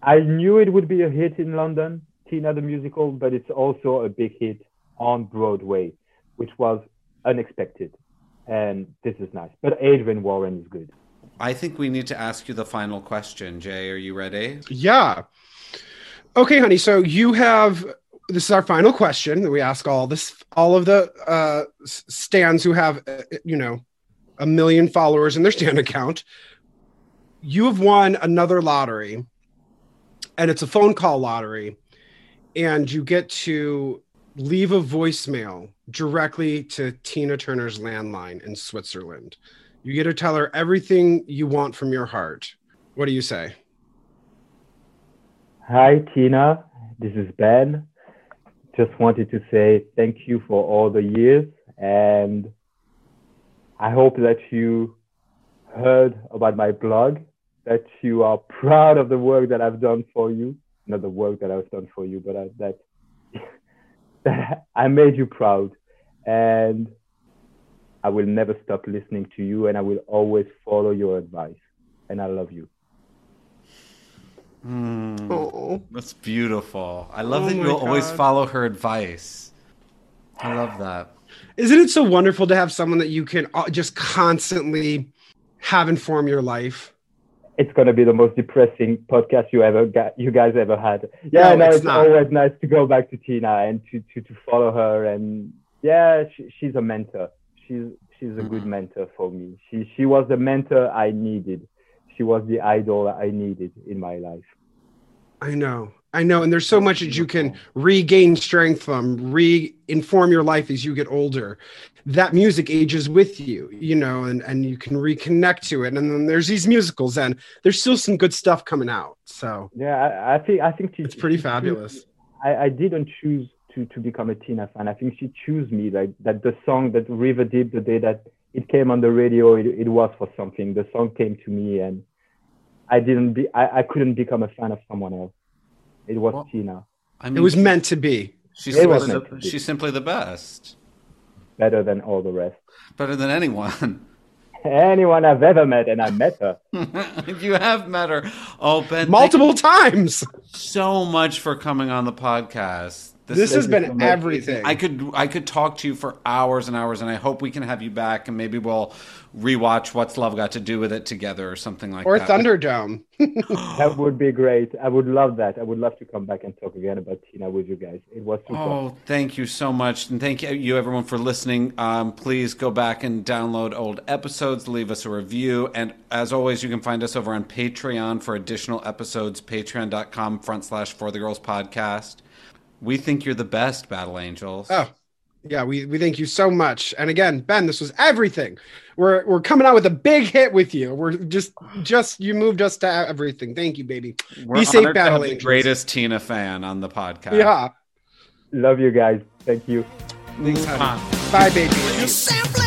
S3: I knew it would be a hit in London, Tina the musical, but it's also a big hit on Broadway, which was unexpected. And this is nice. But Adrienne Warren is good.
S2: I think we need to ask you the final question. Jay, are you ready?
S1: Yeah. Okay, honey. So you have this is our final question that we ask all this all of the uh stands who have uh, you know a million followers in their stand account. You have won another lottery, and it's a phone call lottery, and you get to leave a voicemail directly to Tina Turner's landline in Switzerland. You get to tell her everything you want from your heart. What do you say?
S3: Hi, Tina. This is Ben. Just wanted to say thank you for all the years. And I hope that you heard about my blog, that you are proud of the work that I've done for you. Not the work that I've done for you, but I, that, that I made you proud. And I will never stop listening to you and I will always follow your advice. And I love you.
S2: Hmm,
S1: Oh.
S2: that's beautiful. I love
S1: Oh
S2: that you'll always follow her advice. I love that.
S1: Isn't it so wonderful to have someone that you can uh, just constantly have inform your life?
S3: it's gonna be the most depressing podcast you ever got, you guys ever had. Yeah,
S1: No,
S3: no,
S1: it's
S3: it's,
S1: not.
S3: always nice to go back to Tina and to to, to follow her and yeah, she, she's a mentor. She's she's a good mentor for me. She she was the mentor I needed. She was the idol I needed in my life.
S1: I know. I know. And there's so much that you can regain strength from, re inform your life as you get older. That music ages with you, you know, and, and you can reconnect to it. And then there's these musicals, and there's still some good stuff coming out. So
S3: Yeah, I, I think I think she,
S1: it's pretty
S3: she chose-
S1: fabulous.
S3: I, I didn't choose to, to become a Tina fan. I think she chose me. Like that the song that River Deep, the day that it came on the radio, it, it was for something. The song came to me and I didn't be I, I couldn't become a fan of someone else. It was
S2: Well-
S3: Tina.
S2: I mean,
S1: It was meant to be.
S2: She's
S3: It was
S2: simply,
S3: meant to
S2: the,
S3: be.
S2: she's simply the best.
S3: Better than all the rest.
S2: Better than anyone.
S3: Anyone I've ever met and I met her.
S2: you have met her. Oh, Ben,
S1: Multiple times.
S2: so much for coming on the podcast.
S1: This has
S3: you so
S1: been everything.
S2: I could I could talk to you for hours and hours, and I hope we can have you back, and maybe we'll rewatch What's Love Got to Do with It together or something like
S1: or
S2: that.
S1: Or Thunderdome.
S3: That would be great. I would love that. I would love to come back and talk again about Tina with you guys. It was super.
S2: Oh, thank you so much. And thank you, everyone, for listening. Um, please go back and download old episodes, leave us a review. And as always, you can find us over on Patreon for additional episodes, patreon.com front slash for the girls podcast. We think you're the best, Battle Angels.
S1: Oh, yeah, we, we thank you so much. And again, Ben, this was everything. We're we're coming out with a big hit with you. We're just just you moved us to everything. Thank you, baby.
S2: We're
S1: Be safe,
S2: honored
S1: Battle
S2: have the
S1: Angels.
S2: greatest Tina fan on the podcast.
S1: Yeah.
S3: Love you guys. Thank you.
S1: Thanks, honey. Bye, baby.